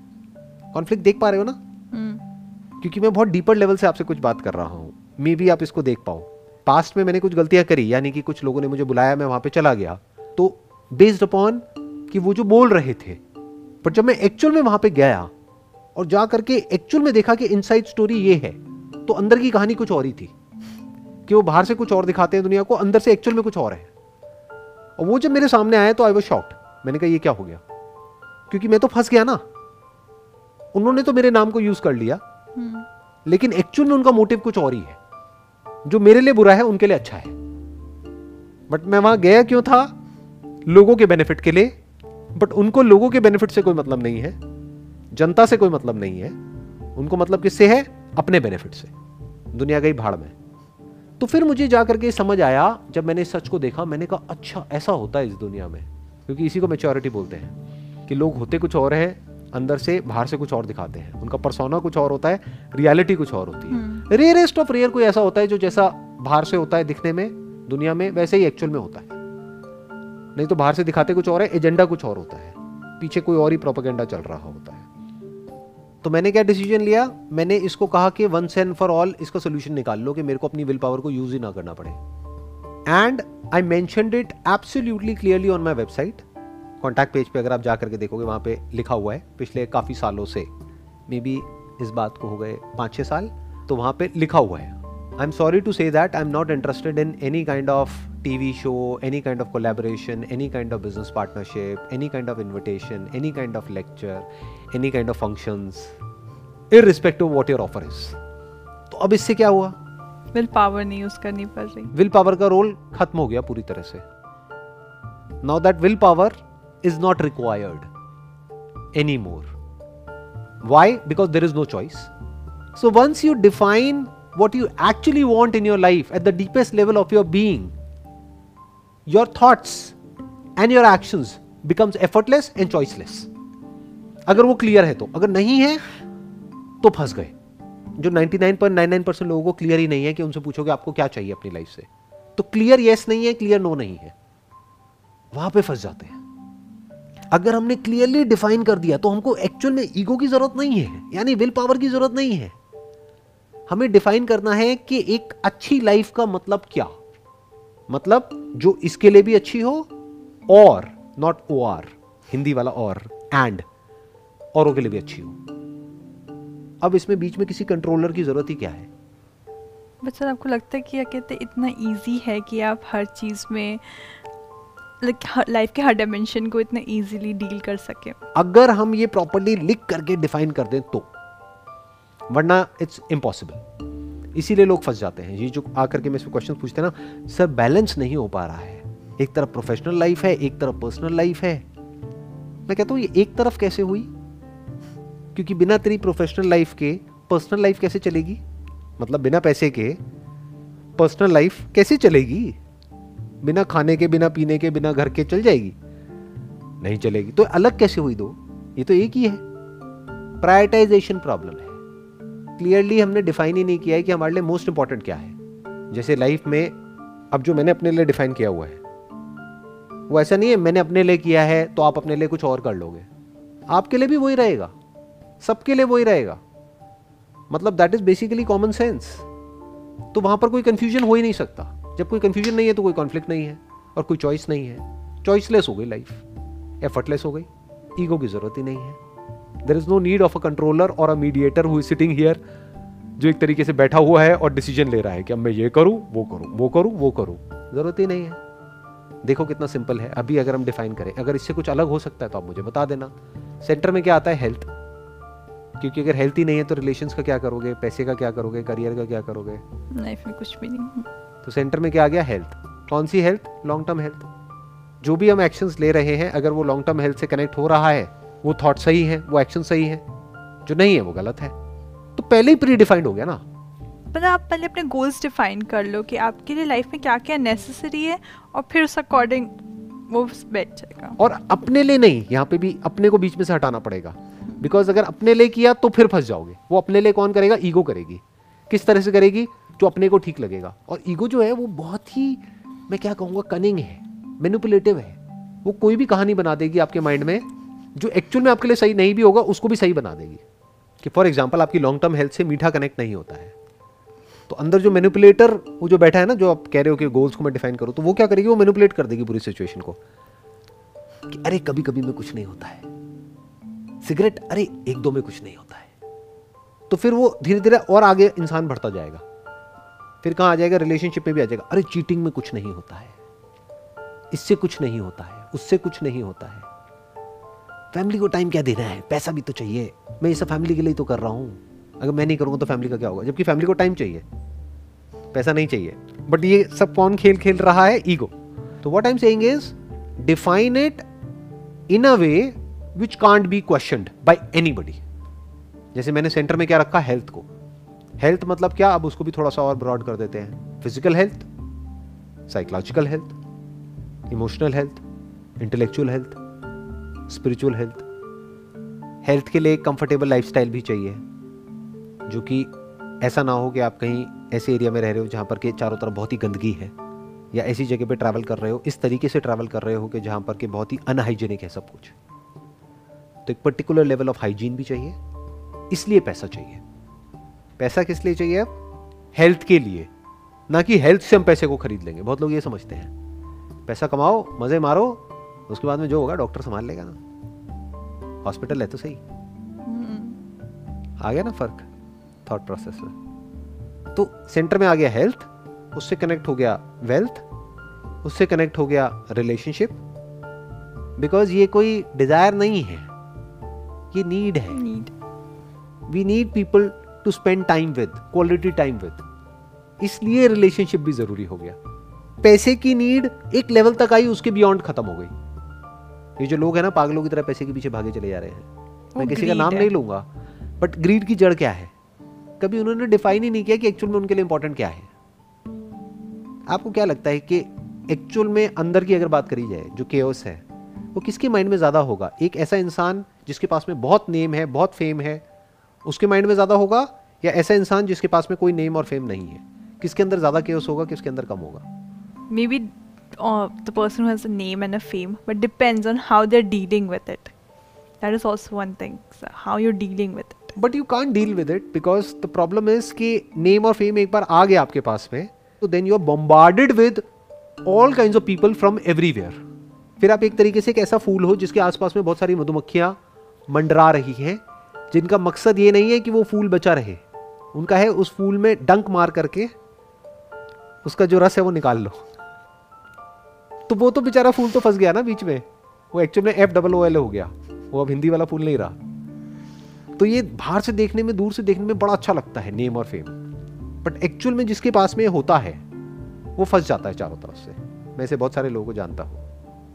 कॉन्फ्लिक्ट देख पा रहे हो ना? हम्म। क्योंकि मैं बहुत डीपर लेवल से आपसे कुछ बात कर रहा हूँ। मे भी आप इसको देख पाओ। पास्ट में मैंने कुछ गलतियाँ करी यानी कि कुछ लोगों ने मुझे बुलाया मैं वहाँ पे चला गया। तो बेस्ड अपॉन कि वो जो बोल रहे थे पर जब मैं एक्चुअल में वहाँ पे गया और जा करके एक्चुअल में देखा कि इनसाइड स्टोरी ये है तो अंदर की कहानी कुछ और ही थी। कि वो बाहर से कुछ और दिखाते हैं दुनिया को अंदर से एक्चुअल में कुछ और है। और वो जब मेरे सामने आया तो आई वॉज़ शॉक्ड मैंने कहा ये क्या हो गया? क्योंकि मैं तो फंस गया ना। उन्होंने तो मेरे नाम को यूज़ कर लिया। हम्म। लेकिन एक्चुअल में उनका मोटिव कुछ और ही है। जो मेरे लिए बुरा है उनके लिए अच्छा है। बट मैं वहाँ गया क्यों था? लोगों के बेनिफिट के लिए। बट उनको लोगों के बेनिफिट से कोई मतलब नहीं है। जनता से कोई मतलब नहीं है। उनको मतलब किससे है? अपने बेनिफिट से। दुनिया गई भाड़ में। तो फिर मुझे जाकर के समझ आया जब मैंने सच को देखा मैंने कहा अच्छा ऐसा होता है इस दुनिया में। क्योंकि इसी को मेच्योरिटी बोलते हैं। कि लोग होते कुछ और है अंदर से बाहर से कुछ और दिखाते हैं। उनका परसोना कुछ और होता है रियलिटी कुछ और होती है। रेयरेस्ट ऑफ़ रेयर कोई ऐसा होता है जो जैसा बाहर से होता है दिखने में दुनिया में वैसे ही एक्चुअल में होता है। नहीं तो बाहर से दिखाते कुछ और है एजेंडा कुछ और होता है। पीछे कोई और ही प्रोपोगेंडा चल रहा होता है। तो मैंने क्या डिसीज़न लिया? मैंने इसको कहा कि वंस एंड फॉर ऑल इसका सोल्यूशन निकाल लो कि मेरे को अपनी विल पावर को यूज़ ही ना करना पड़े। And I mention it absolutely clearly on my website contact page पे अगर आप जा करके देखोगे वहाँ पे लिखा हुआ है पिछले काफ़ी सालों से मे बी इस बात को हो गए पाँच छः साल तो वहाँ पे लिखा हुआ है। I am sorry to say that I am not interested in any kind of TV show, any kind of collaboration, any kind of business partnership, any kind of invitation, any kind of lecture, any kind of functions, irrespective of what your offer is. तो अब इससे क्या हुआ? Will power नहीं use करनी पड़ रही। Will power का रोल खत्म हो गया पूरी तरह से। Now that will power not required any more why because there is no choice so once you define what you actually want in your life at the deepest level of your being your thoughts and your actions becomes effortless and choiceless अगर वो clear है तो अगर नहीं है तो फंस गए जो 99.99 परसेंट लोगों को क्लियर ही नहीं है कि उनसे पूछोगे आपको क्या चाहिए अपनी लाइफ से तो क्लियर यस नहीं है क्लियर नो नहीं है वहाँ पे फंस जाते हैं अगर हमने क्लियरली डिफाइन कर दिया तो हमको एक्चुअल में ईगो की ज़रूरत नहीं है, यानी विल पावर की ज़रूरत नहीं है। हमें डिफाइन करना है कि एक अच्छी लाइफ का मतलब क्या? मतलब जो इसके लिए भी अच्छी हो और नॉट ओ आर हिंदी वाला और एंड औरों के लिए भी अच्छी हो। अब इसमें बीच में किसी कंट्रोलर की ज़रूरत ही क्या है? बच्चा आपको लगता है कि कहते इतना इजी है कि आप हर चीज़ में लाइफ के हर डायमेंशन को इतना इजीली डील कर सके। अगर हम ये प्रॉपरली लिख करके डिफाइन कर दें तो। वरना इट्स इम्पॉसिबल इसीलिए लोग फंस जाते हैं। ये जो आकर के मेरे क्वेश्चन पूछते ना सर बैलेंस नहीं हो पा रहा है। एक तरफ़ प्रोफेशनल लाइफ है, एक तरफ़ पर्सनल लाइफ है। मैं कहता हूँ, ये एक तरफ़ कैसे हुई? क्योंकि बिना तेरी प्रोफेशनल लाइफ के पर्सनल लाइफ कैसे चलेगी? मतलब बिना पैसे के पर्सनल लाइफ कैसे चलेगी? बिना खाने के, बिना पीने के, बिना घर के चल जाएगी। नहीं चलेगी। तो अलग कैसे हुई दो? ये तो एक ही है। प्रायोरिटाइजेशन प्रॉब्लम है। क्लियरली हमने डिफाइन ही नहीं किया है कि हमारे लिए मोस्ट इंपॉर्टेंट क्या है। जैसे लाइफ में अब जो मैंने अपने लिए डिफाइन किया हुआ है, वो ऐसा नहीं है, मैंने अपने लिए किया है तो आप अपने लिए कुछ और कर लोगे। आपके लिए भी वही रहेगा। सबके लिए वही रहेगा। मतलब that is basically common sense तो वहाँ पर कोई कंफ्यूजन हो ही नहीं सकता। जब कोई कंफ्यूजन नहीं है तो कोई कॉन्फ्लिक्ट नहीं है और कोई चॉइस नहीं है। चॉइसलेस हो गई लाइफ एफर्टलेस हो गई। ईगो की ज़रूरत ही नहीं है। There is no need of a controller और a mediator who is sitting here जो एक तरीके से बैठा हुआ है और डिसीज़न ले रहा है कि अब मैं ये करूँ, वो करूँ वो करूँ वो करूँ। ज़रूरत ही नहीं है। देखो कितना सिंपल है। अभी अगर हम डिफाइन करें, अगर इससे कुछ अलग हो सकता है तो आप मुझे बता देना। सेंटर में क्या आता है? हेल्थ क्योंकि अगर हेल्थ ही नहीं है तो रिलेशंस का क्या करोगे? पैसे का क्या करोगे? करियर का क्या करोगे? लाइफ में कुछ भी नहीं। तो सेंटर में क्या आ गया? हेल्थ कौन सी हेल्थ लॉन्ग टर्म हेल्थ जो भी हम एक्शंस ले रहे हैं अगर वो लॉन्ग टर्म हेल्थ से कनेक्ट हो रहा है वो थॉट सही है वो एक्शन सही है जो नहीं है वो गलत है। तो पहले ही प्री डिफाइंड हो गया ना। मतलब आप पहले अपने गोल्स डिफाइन कर लो कि आपके लिए लाइफ में क्या क्या नेसेसरी है और फिर उस अकॉर्डिंग वो बैठ जाएगा। और अपने लिए नहीं यहाँ पे भी अपने को बीच में से हटाना पड़ेगा। बिकॉज़ अगर अपने लिए किया तो फिर फंस जाओगे। वो अपने लिए कौन करेगा? ईगो करेगी। किस तरह से करेगी? जो अपने को ठीक लगेगा। और ईगो जो है, वो बहुत ही, मैं क्या कहूँगा कनिंग है मैनुपुलेटिव है। वो कोई भी कहानी बना देगी आपके माइंड में, जो एक्चुअल में आपके लिए सही नहीं भी होगा, उसको भी सही बना देगी। कि फॉर एग्ज़ाम्पल आपकी लॉन्ग टर्म हेल्थ से मीठा कनेक्ट नहीं होता है। तो अंदर जो मैनिपुलेटर वो जो बैठा है ना, जो आप कह रहे हो कि गोल्स को मैं डिफाइन करूँ तो वो क्या करेगी? वो मैनिपुलेट कर देगी पूरी सिचुएशन को। कि अरे कभी कभी में कुछ नहीं होता है। सिगरेट अरे, एक दो में कुछ नहीं होता है। तो फिर वो धीरे धीरे और आगे इंसान बढ़ता जाएगा। फिर कहाँ आ जाएगा? रिलेशनशिप में भी आ जाएगा। अरे चीटिंग में कुछ नहीं होता है। इससे कुछ नहीं होता है। उससे कुछ नहीं होता है। फैमिली को टाइम क्या देना है? पैसा भी तो चाहिए। मैं ये सब फैमिली के लिए तो कर रहा हूँ। अगर मैं नहीं करूँगा तो फैमिली का क्या होगा? जबकि फैमिली को टाइम चाहिए। पैसा नहीं चाहिए। बट ये सब कौन खेल खेल रहा है? ईगो तो what time saying is define it in a way which can't be question by any जैसे मैंने सेंटर में क्या रखा? हेल्थ को। हेल्थ मतलब क्या? अब उसको भी थोड़ा सा और ब्रॉड कर देते हैं। Physical health psychological health emotional health intellectual health spiritual health health के लिए एक कंफर्टेबल लाइफस्टाइल भी चाहिए, जो कि ऐसा ना हो कि आप कहीं ऐसे एरिया में रह रहे हो जहाँ पर के चारों तरफ़ बहुत ही गंदगी है, या ऐसी जगह पे ट्रैवल कर रहे हो, इस तरीके से ट्रैवल कर रहे हो कि जहाँ पर के बहुत ही अनहाइजीनिक है सब कुछ। तो एक पर्टिकुलर लेवल ऑफ़ हाइजीन भी चाहिए, इसलिए पैसा चाहिए। पैसा किस लिए चाहिए अब? हेल्थ के लिए। ना कि हेल्थ से हम पैसे को खरीद लेंगे। बहुत लोग ये समझते हैं। पैसा कमाओ मज़े मारो उसके बाद में जो होगा डॉक्टर संभाल लेगा ना। हॉस्पिटल है तो सही। आ गया ना फ़र्क थॉट प्रोसेस में। तो सेंटर में आ गया हेल्थ उससे कनेक्ट हो गया वेल्थ उससे कनेक्ट हो गया रिलेशनशिप बिकॉज़ ये कोई डिज़ायर नहीं है। ये नीड है। We need people to spend time with quality time with इसलिए रिलेशनशिप भी ज़रूरी हो गया। पैसे की नीड एक लेवल तक आई उसके बियॉन्ड खत्म हो गई। ये जो लोग हैं ना पागलों की तरह पैसे के पीछे भागे चले जा रहे हैं। मैं किसी का नाम नहीं लूँगा बट ग्रीड की जड़ क्या है? कभी उन्होंने डिफाइन ही नहीं किया कि एक्चुअल में उनके लिए इंपॉर्टेंट क्या है। आपको क्या लगता है कि एक्चुअल में अंदर की अगर बात करी जाए जो केओस है वो किसके माइंड में ज़्यादा होगा? एक ऐसा इंसान जिसके पास में बहुत नेम है बहुत फेम है उसके माइंड में ज़्यादा होगा या ऐसा इंसान जिसके पास में कोई नेम और फेम नहीं है किसके अंदर ज़्यादा केओस होगा किसके अंदर कम होगा? Maybe the person has a name and a fame but depends on how they are dealing with it that is also one thing how you are dealing with it but you can't deal with it because the problem is कि name और fame एक बार आ गया आपके पास में तो then you are bombarded with all kind of people from everywhere फिर आप एक तरीके से एक ऐसा फूल हो जिसके आसपास में बहुत सारी मधुमक्खियाँ मंडरा रही हैं जिनका मकसद ये नहीं है कि वो फूल बचा रहे। उनका है उस फूल में डंक मार करके उसका जो रस है वो निकाल लो। तो वो तो बेचारा फूल तो फंस गया ना बीच में। वो एक्चुअल में एफ़ डबल ओ एल हो गया। वो अब हिंदी वाला फूल नहीं रहा। तो ये बाहर से देखने में, दूर से देखने में बड़ा अच्छा लगता है नेम और फेम बट एक्चुअल में जिसके पास में होता है, वो फंस जाता है चारों तरफ़ से। मैं ऐसे बहुत सारे लोगों को जानता हूँ।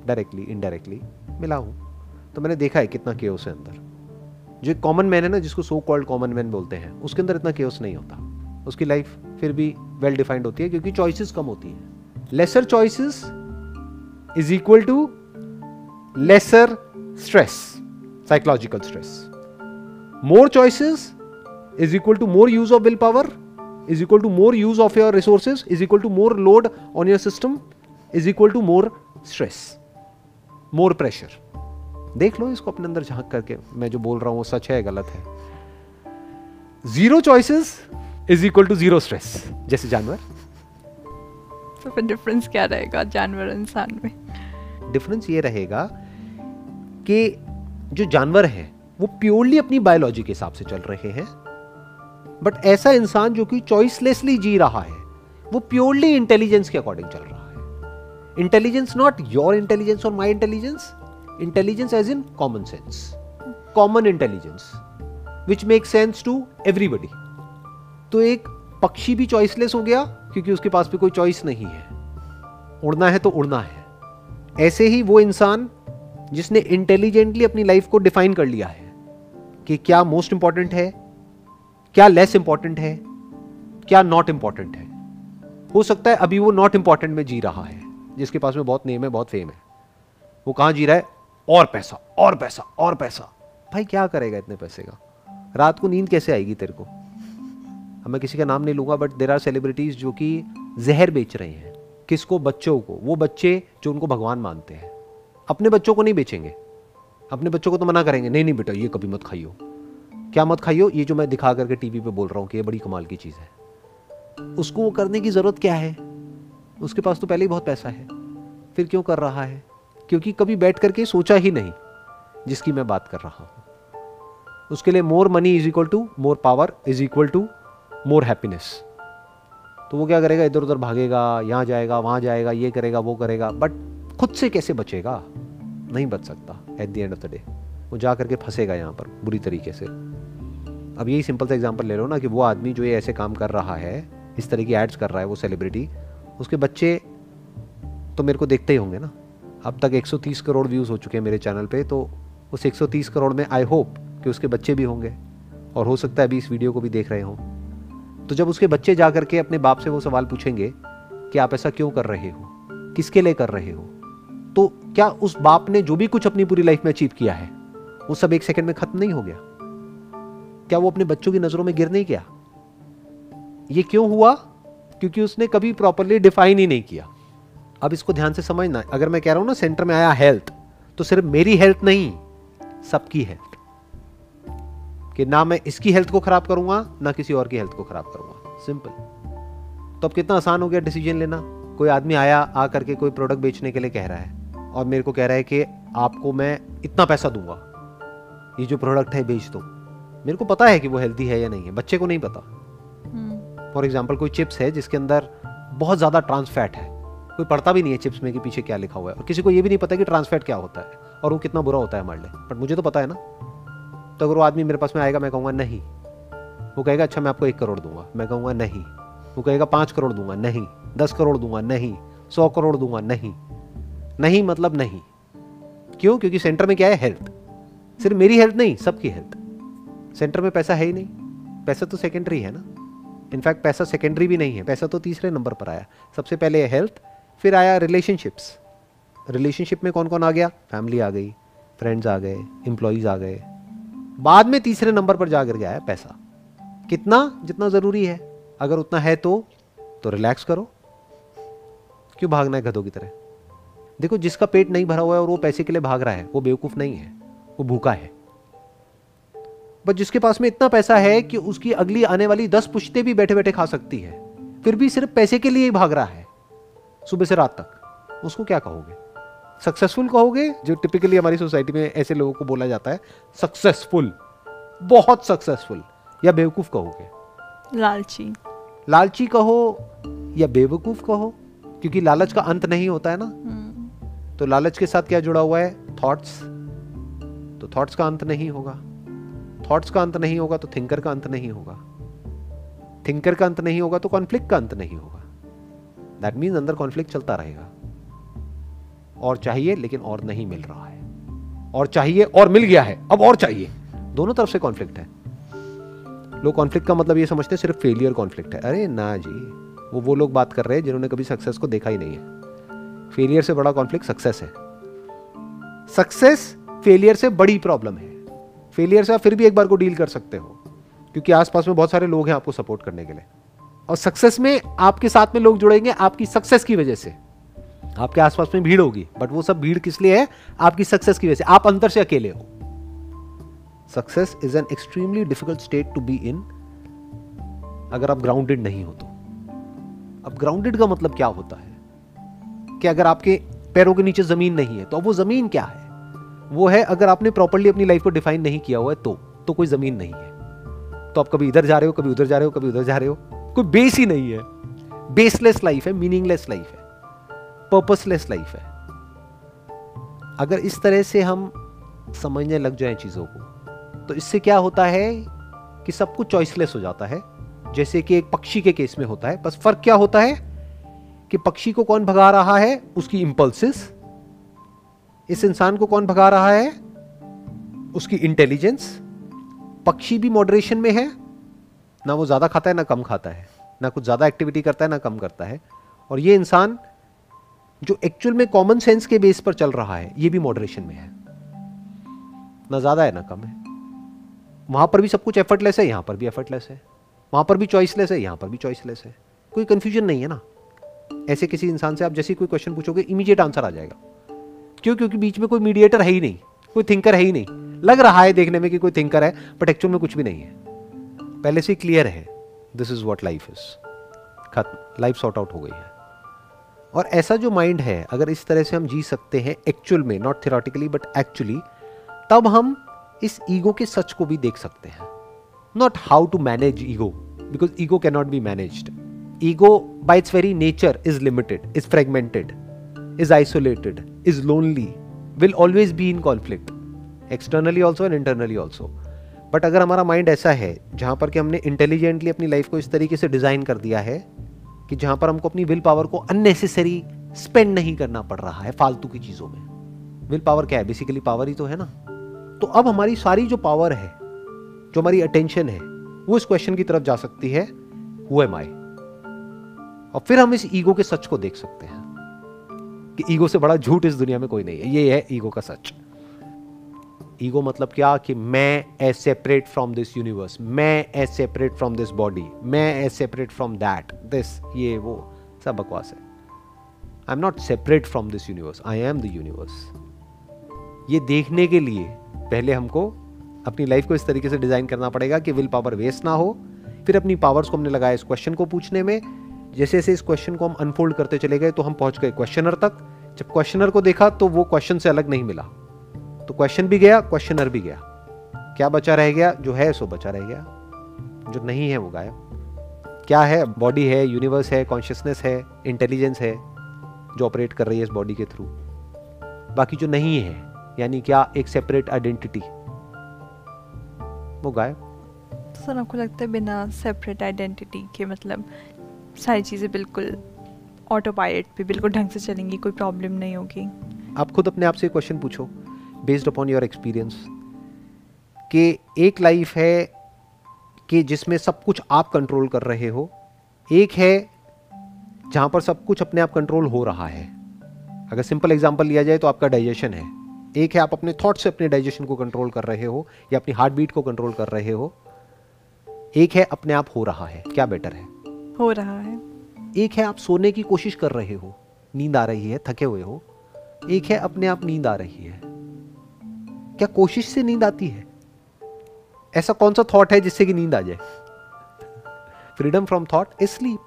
डायरेक्टली इनडायरेक्टली मिला हूँ। तो मैंने देखा है कितना केओस है अंदर। जो कॉमन मैन है ना, जिसको सो कॉल्ड कॉमन मैन बोलते हैं, उसके अंदर इतना केओस नहीं होता। उसकी लाइफ फिर भी वेल डिफाइंड होती है, क्योंकि चॉइसेस कम होती हैं। Lesser choices is equal to lesser stress psychological stress more choices is equal to more use of will power is equal to more use of your resources is equal to more load on your system is equal to more stress more pressure. देख लो इसको अपने अंदर झाँक करके। मैं जो बोल रहा हूँ वो सच है गलत है? Zero choices is equal to zero stress जैसे जानवर। तो फिर डिफरेंस क्या रहेगा जानवर इंसान में? डिफरेंस ये रहेगा कि जो जानवर है वो प्योरली अपनी बायोलॉजी के हिसाब से चल रहे हैं। बट ऐसा इंसान जो कि चॉइसलेसली जी रहा है वो प्योरली इंटेलिजेंस के अकॉर्डिंग चल रहा है। इंटेलिजेंस नॉट योर इंटेलिजेंस और my intelligence intelligence as in common sense common intelligence which make sense to everybody तो एक पक्षी भी चॉइसलेस हो गया, क्योंकि उसके पास भी कोई चॉइस नहीं है। उड़ना है तो उड़ना है। ऐसे ही वो इंसान, जिसने इंटेलिजेंटली अपनी लाइफ को डिफाइन कर लिया है, कि क्या मोस्ट इंपॉर्टेंट है, क्या लेस इंपॉर्टेंट है, क्या नॉट इंपॉर्टेंट है। हो सकता है अभी वो नॉट इंपॉर्टेंट में जी रहा है, जिसके पास में बहुत नेम है, बहुत फेम है। वो कहाँ जी रहा है? और पैसा और पैसा और पैसा। भाई, क्या करेगा इतने पैसे का? रात को नींद कैसे आएगी तेरे को? मैं किसी का नाम नहीं लूँगा बट देर आर सेलिब्रिटीज जो कि जहर बेच रहे हैं। किसको? बच्चों को। वो बच्चे जो उनको भगवान मानते हैं। अपने बच्चों को नहीं बेचेंगे। अपने बच्चों को तो मना करेंगे। नहीं नहीं बेटा, ये कभी मत खाइयो। क्या मत खाइयो? ये जो मैं दिखा करके टीवी पे बोल रहा हूँ कि ये बड़ी कमाल की चीज़ है। उसको वो करने की ज़रूरत क्या है? उसके पास तो पहले ही बहुत पैसा है। फिर क्यों कर रहा है? क्योंकि कभी बैठ करके सोचा ही नहीं, जिसकी मैं बात कर रहा हूँ। उसके लिए more money is equal to more power is equal to more happiness तो वो क्या करेगा? इधर उधर भागेगा, यहाँ जाएगा, वहाँ जाएगा, ये करेगा, वो करेगा। बट खुद से कैसे बचेगा? नहीं बच सकता at the end of the day वो जा करके फंसेगा यहाँ पर, बुरी तरीके से। अब यही सिंपल सा एग्ज़ाम्पल ले लो ना कि वो आदमी जो ये ऐसे काम कर रहा है, इस तरह की एड्स कर रहा है वो सेलिब्रिटी उसके बच्चे तो मेरे को देखते ही होंगे ना। अब तक 130 करोड़ व्यूज़ हो चुके हैं मेरे चैनल पे तो उस 130 करोड़ में आई होप कि उसके बच्चे भी होंगे और हो सकता है अभी इस वीडियो को भी देख रहे हों। तो जब उसके बच्चे जा करके अपने बाप से वो सवाल पूछेंगे कि आप ऐसा क्यों कर रहे हो? किसके लिए कर रहे हो? तो क्या उस बाप ने जो भी कुछ अपनी पूरी लाइफ में अचीव किया है, वो सब एक सेकंड में खत्म नहीं हो गया? क्या वो अपने बच्चों की नज़रों में गिर नहीं गया? ये क्यों हुआ? क्योंकि उसने कभी प्रॉपरली डिफाइन ही नहीं किया। अब इसको ध्यान से समझना अगर मैं कह रहा हूँ ना सेंटर में आया हेल्थ तो सिर्फ़ मेरी हेल्थ नहीं सबकी हेल्थ कि ना मैं इसकी हेल्थ को खराब करूँगा ना किसी और की हेल्थ को खराब करूँगा। सिंपल तो अब कितना आसान हो गया डिसीज़न लेना। कोई आदमी आया आ करके कोई प्रोडक्ट बेचने के लिए कह रहा है और मेरे को कह रहा है कि आपको मैं इतना पैसा दूँगा। ये जो प्रोडक्ट है बेच दो। मेरे को पता है कि वो हेल्दी है या नहीं है बच्चे को नहीं पता। For hmm. एग्ज़ाम्पल कोई चिप्स है जिसके अंदर बहुत ज़्यादा ट्रांसफैट है। कोई पढ़ता भी नहीं है चिप्स में कि पीछे क्या लिखा हुआ है। और किसी को ये भी नहीं पता कि ट्रांसफैट क्या होता है। और वो कितना बुरा होता है हमारे लिए। बट मुझे तो पता है ना। तो अगर वो आदमी मेरे पास में आएगा, मैं कहूँगा नहीं। वो कहेगा अच्छा मैं आपको एक करोड़ दूँगा। मैं कहूँगा, नहीं। वो कहेगा, पाँच करोड़ दूँगा। नहीं। दस करोड़ दूँगा। नहीं। सौ करोड़ दूँगा। नहीं। नहीं मतलब नहीं। क्यों? क्योंकि सेंटर में क्या है? हेल्थ सिर्फ़ मेरी हेल्थ नहीं, सबकी हेल्थ सेंटर में पैसा है ही नहीं। पैसा तो सेकेंडरी है ना। इनफैक्ट पैसा सेकेंडरी भी नहीं है। पैसा तो तीसरे नंबर पर आया। सबसे पहले हेल्थ फिर आया रिलेशनशिप्स रिलेशनशिप में कौन कौन आ गया? फैमिली आ गई फ्रेंड्स आ गए एम्प्लॉयज़ आ गए. बाद में तीसरे नंबर पर जाकर गया है पैसा. कितना? जितना ज़रूरी है. अगर उतना है तो तो रिलैक्स करो. क्यों भागना है गधों की तरह? देखो, जिसका पेट नहीं भरा हुआ है और वो पैसे के लिए भाग रहा है, वो बेवकूफ़ नहीं है, वो भूखा है. बट जिसके पास में इतना पैसा है कि उसकी अगली आने वाली दस पुश्ते भी बैठे बैठे खा सकती है, फिर भी सिर्फ़ पैसे के लिए ही भाग रहा है. सुबह से रात तक। उसको क्या कहोगे? सक्सेसफुल कहोगे? जो टिपिकली हमारी सोसाइटी में ऐसे लोगों को बोला जाता है सक्सेसफुल बहुत सक्सेसफुल या बेवकूफ़ कहोगे? लालची। लालची कहो या बेवकूफ़ कहो? क्योंकि लालच का अंत नहीं होता है ना। हम्म। तो लालच के साथ क्या जुड़ा हुआ है? थॉट्स तो थॉट्स का अंत नहीं होगा। थॉट्स का अंत नहीं होगा तो थिंकर का अंत नहीं होगा। थिंकर का अंत नहीं होगा तो कॉन्फ्लिक्ट का अंत नहीं होगा। दैट मीन अंदर कॉन्फ्लिक्ट चलता रहेगा। और चाहिए, लेकिन और नहीं मिल रहा है। और चाहिए, और मिल गया है। अब और चाहिए। दोनों तरफ़ से कॉन्फ्लिक्ट है। लोग कॉन्फ्लिक्ट का मतलब ये समझते हैं, सिर्फ़ फेलियर कॉन्फ्लिक्ट है। अरे ना जी, वो वो लोग बात कर रहे हैं जिन्होंने कभी सक्सेस को देखा ही नहीं है। फेलियर से बड़ा कॉन्फ्लिक्ट सक्सेस है। सक्सेस फेलियर से बड़ी प्रॉब्लम है। फेलियर से आप फिर भी एक बार को डील कर सकते हो। क्योंकि आसपास में बहुत सारे लोग हैं आपको सपोर्ट करने के लिए। और सक्सेस में आपके साथ में लोग जुड़ेंगे आपकी सक्सेस की वजह से। आपके आसपास में भीड़ होगी बट वो सब भीड़ किस लिए है? आपकी सक्सेस की वजह से। आप अंदर से अकेले हो। Success is an extremely difficult state to be in अगर आप ग्राउंडेड नहीं हो तो। अब ग्राउंडेड का मतलब क्या होता है? कि अगर आपके पैरों के नीचे ज़मीन नहीं है तो अब वो ज़मीन क्या है? वो है अगर आपने प्रॉपरली अपनी लाइफ को डिफाइन नहीं किया हुआ है तो तो कोई ज़मीन नहीं है। तो आप कभी इधर जा रहे हो, कभी उधर जा रहे हो, कभी उधर जा रहे हो। कोई बेस ही नहीं है। बेसलेस लाइफ है मीनिंगलेस लाइफ है पर्पसलेस लाइफ है। अगर इस तरह से हम समझने लग जाएँ चीज़ों को तो इससे क्या होता है कि सब कुछ चॉइसलेस हो जाता है। जैसे कि एक पक्षी के केस में होता है। बस फ़र्क क्या होता है कि पक्षी को कौन भगा रहा है? उसकी इंपल्सिस इस इंसान को कौन भगा रहा है? उसकी इंटेलिजेंस पक्षी भी मॉडरेशन में है। ना वो ज़्यादा खाता है, ना कम खाता है। ना कुछ ज़्यादा एक्टिविटी करता है, ना कम करता है। और ये इंसान जो एक्चुअल में कॉमन सेंस के बेस पर चल रहा है, ये भी मॉडरेशन में है। ना ज़्यादा है, ना कम है। वहाँ पर भी सब कुछ एफर्टलेस है, यहाँ पर भी एफर्टलेस है। वहाँ पर भी चॉइसलेस है, यहाँ पर भी चॉइसलेस है। कोई कंफ्यूजन नहीं है ना। ऐसे किसी इंसान से आप जैसे कोई क्वेश्चन पूछोगे इमीडिएट आंसर आ जाएगा। क्यों? क्योंकि बीच में कोई मीडिएटर है ही नहीं, कोई थिंकर है ही नहीं। लग रहा है देखने में कि कोई थिंकर है बट एक्चुअल में कुछ भी नहीं है। पहले से क्लियर है this is what life is खत्म। लाइफ सॉर्ट आउट हो गई है। और ऐसा जो माइंड है अगर इस तरह से हम जी सकते हैं एक्चुअल में नॉट थियोरटिकली बट एक्चुअली तब हम इस ईगो के सच को भी देख सकते हैं। Not how to manage ego because ego can not be managed ego by its very nature is limited is fragmented is isolated, is lonely, will always be in conflict, externally also and internally also. But अगर हमारा mind ऐसा है, जहाँ पर कि हमने intelligently अपनी life को इस तरीके से डिज़ाइन कर दिया है, कि जहाँ पर हमको अपनी विल पावर को अननेसेसरी स्पेंड नहीं करना पड़ रहा है फालतू की चीज़ों में। विल पावर क्या है? बेसिकली पावर ही तो है ना। तो अब हमारी सारी जो पावर है, जो हमारी अटेंशन है, वो इस क्वेश्चन की तरफ़ जा सकती है हु एम आई और फिर हम इस ईगो के सच को देख सकते हैं, कि ईगो से बड़ा झूठ इस दुनिया में कोई नहीं है। ये है ईगो का सच। ईगो मतलब क्या? कि मैं as separate from this universe मैं as separate from this body मैं as separate from that this ये, वो, सब बकवास है। I am not separate from this universe I am the universe ये देखने के लिए पहले हमको अपनी लाइफ को इस तरीके से डिज़ाइन करना पड़ेगा कि विल पावर वेस्ट ना हो, फिर अपनी पावर्स को हमने लगाया इस क्वेश्चन को पूछने में। जैसे जैसे इस क्वेश्चन को हम अनफोल्ड करते चले गए तो हम पहुँच गए क्वेश्चनर तक। जब क्वेश्चनर को देखा तो वो क्वेश्चन से अलग नहीं मिला। तो क्वेश्चन भी गया क्वेश्चनर भी गया। क्या बचा रह गया? जो है सो बचा रह गया। जो नहीं है वो गायब। क्या है? बॉडी है यूनिवर्स है कॉन्शियसनेस है इंटेलिजेंस है जो ऑपरेट कर रही है इस बॉडी के थ्रू बाकी जो नहीं है यानी क्या एक सेपरेट आइडेंटिटी वो गायब। सर आपको लगता है बिना सेपरेट आइडेंटिटी के मतलब सारी चीज़ें बिल्कुल ऑटो पायलट पे बिल्कुल ढंग से चलेंगी कोई प्रॉब्लम नहीं होगी? आप खुद अपने आप से क्वेश्चन पूछो। बेस्ड अपॉन योर एक्सपीरियंस कि एक लाइफ है कि जिसमें सब कुछ आप कंट्रोल कर रहे हो एक है जहाँ पर सब कुछ अपने आप कंट्रोल हो रहा है। अगर सिंपल एग्जांपल लिया जाए तो आपका डाइजेशन है। एक है आप अपने थॉट से अपने डाइजेशन को कंट्रोल कर रहे हो या अपनी हार्ट बीट को कंट्रोल कर रहे हो। एक है अपने आप हो रहा है क्या बेटर है? हो रहा है। एक है आप सोने की कोशिश कर रहे हो नींद आ रही है थके हुए हो। एक है अपने आप नींद आ रही है। क्या कोशिश से नींद आती है? ऐसा कौन सा थॉट है जिससे कि नींद आ जाए? Freedom from thought is sleep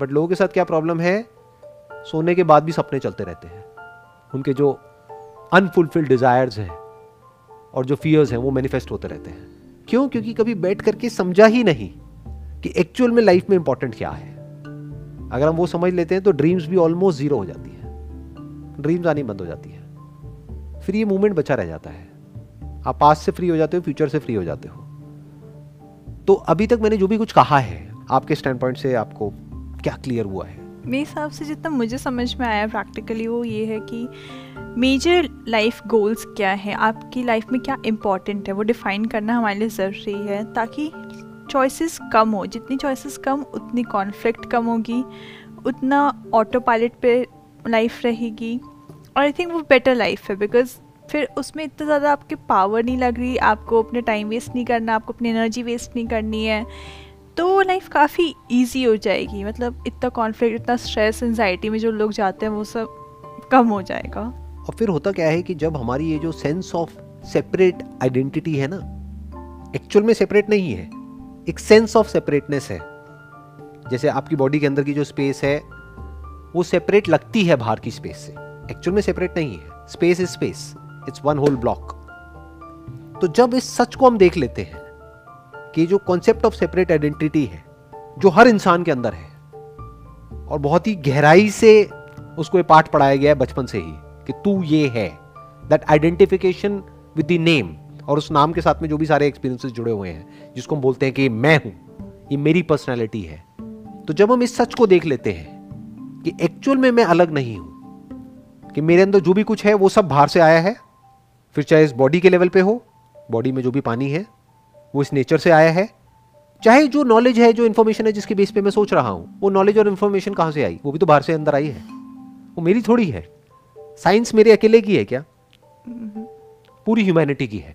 but लोगों के साथ क्या प्रॉब्लम है? सोने के बाद भी सपने चलते रहते हैं। उनके जो अनफुलफिल्ड डिजायर्स हैं और जो फियर्स हैं, वो मैनिफेस्ट होते रहते हैं। क्यों? क्योंकि कभी बैठ करके समझा ही नहीं कि एक्चुअल में लाइफ में इंपॉर्टेंट क्या है। अगर हम वो समझ लेते हैं तो ड्रीम्स भी ऑलमोस्ट ज़ीरो हो जाती है। ड्रीम्स आनी बंद हो जाती है। फिर ये मूवमेंट बचा रह जाता है। आप पास से फ्री हो जाते हो फ्यूचर से फ्री हो जाते हो। तो अभी तक मैंने जो भी कुछ कहा है, आपके स्टैंड पॉइंट से आपको क्या क्लियर हुआ है? मेरे हिसाब से जितना मुझे समझ में आया प्रैक्टिकली वो ये है कि मेजर लाइफ गोल्स क्या है, आपकी लाइफ में क्या इम्पोर्टेंट है, वो डिफ़ाइन करना हमारे लिए ज़रूरी है, ताकि चॉइसेस कम हो। जितनी चॉइसेस कम, उतनी कॉन्फ्लिक्ट कम होगी, उतना ऑटो पायलट पे लाइफ रहेगी। और आई थिंक वो बेटर लाइफ है बिकॉज़ फिर उसमें इतना ज़्यादा आपके पावर नहीं लग रही, आपको अपने टाइम वेस्ट नहीं करना, आपको अपनी एनर्जी वेस्ट नहीं करनी है तो लाइफ काफ़ी ईजी हो जाएगी। मतलब इतना कॉन्फ्लिक्ट इतना स्ट्रेस एनजाइटी में जो लोग जाते हैं, वो सब कम हो जाएगा। और फिर होता क्या है कि जब हमारी ये जो सेंस ऑफ़ सेपरेट आइडेंटिटी है ना एक्चुअल में सेपरेट नहीं है, एक सेंस ऑफ़ सेपरेटनेस है। जैसे आपकी बॉडी के अंदर की जो स्पेस है, वो सेपरेट लगती है बाहर की स्पेस से। एक्चुअल में सेपरेट नहीं है. Space is space it's one whole block तो जब इस सच को हम देख लेते हैं, कि जो कॉन्सेप्ट ऑफ़ सेपरेट आइडेंटिटी है, जो हर इंसान के अंदर है, और बहुत ही गहराई से उसको ये पाठ पढ़ाया गया है बचपन से ही, कि तू ये है. That identification with the name और उस नाम के साथ में जो भी सारे एक्सपीरियंसेस जुड़े हुए हैं, जिसको हम बोलते हैं कि मैं हूँ, ये मेरी पर्सनैलिटी है. तो जब हम इस सच को देख लेते हैं, कि एक्चुअल में मैं अलग नहीं हूँ कि मेरे अंदर जो भी कुछ है, वो सब बाहर से आया है। फिर चाहे इस बॉडी के लेवल पे हो बॉडी में जो भी पानी है, वो इस नेचर से आया है। चाहे जो नॉलेज है, जो इन्फॉर्मेशन है, जिसके बेस पे मैं सोच रहा हूँ, वो नॉलेज और इन्फॉर्मेशन कहाँ से आई? वो भी तो बाहर से अंदर आई है। वो मेरी थोड़ी है। साइंस मेरे अकेले की है क्या? पूरी ह्यूमैनिटी की है।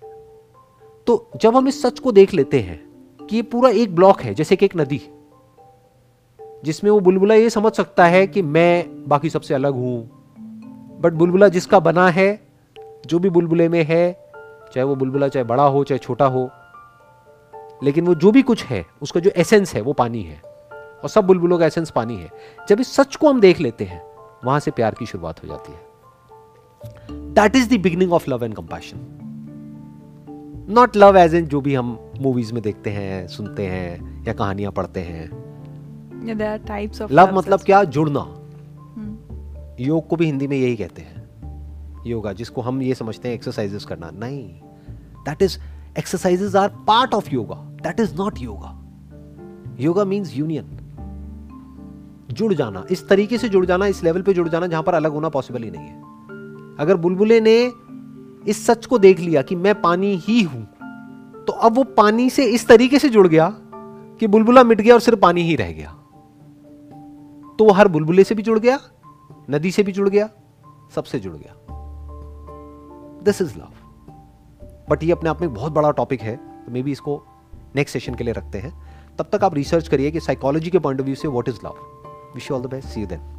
तो जब हम इस सच को देख लेते हैं कि ये पूरा एक ब्लॉक है, जैसे कि एक नदी, जिसमें वो बुलबुला ये समझ सकता है कि मैं बाकी सबसे अलग हूँ बट बुलबुला जिसका बना है जो भी बुलबुले में है चाहे वो बुलबुला चाहे बड़ा हो चाहे छोटा हो लेकिन वो जो भी कुछ है उसका जो एसेंस है वो पानी है। और सब बुलबुलों का एसेंस पानी है। जब इस सच को हम देख लेते हैं वहाँ से प्यार की शुरुआत हो जाती है। That is the beginning of love and compassion not love as in जो भी हम मूवीज़ में देखते हैं सुनते हैं या कहानियाँ पढ़ते हैं। लव मतलब क्या? जुड़ना. योग को भी हिंदी में यही कहते हैं। योगा, जिसको हम ये समझते हैं एक्सरसाइजेस करना। नहीं। That is exercises are part of yoga that is not yoga yoga means union जुड़ जाना। इस तरीके से जुड़ जाना, इस लेवल पे जुड़ जाना, जहाँ पर अलग होना पॉसिबल ही नहीं है। अगर बुलबुले ने इस सच को देख लिया कि मैं पानी ही हूँ तो अब वो पानी से इस तरीके से जुड़ गया कि बुलबुला मिट गया और सिर्फ़ पानी ही रह गया। तो वो हर बुलबुले से भी जुड़ गया नदी से भी जुड़ गया, सबसे जुड़ गया। दिस इज़ लव बट ये अपने आप में बहुत बड़ा टॉपिक है तो मे बी इसको नेक्स्ट सेशन के लिए रखते हैं। तब तक आप रिसर्च करिए कि साइकोलॉजी के पॉइंट ऑफ़ व्यू से what is love wish you all the best see you then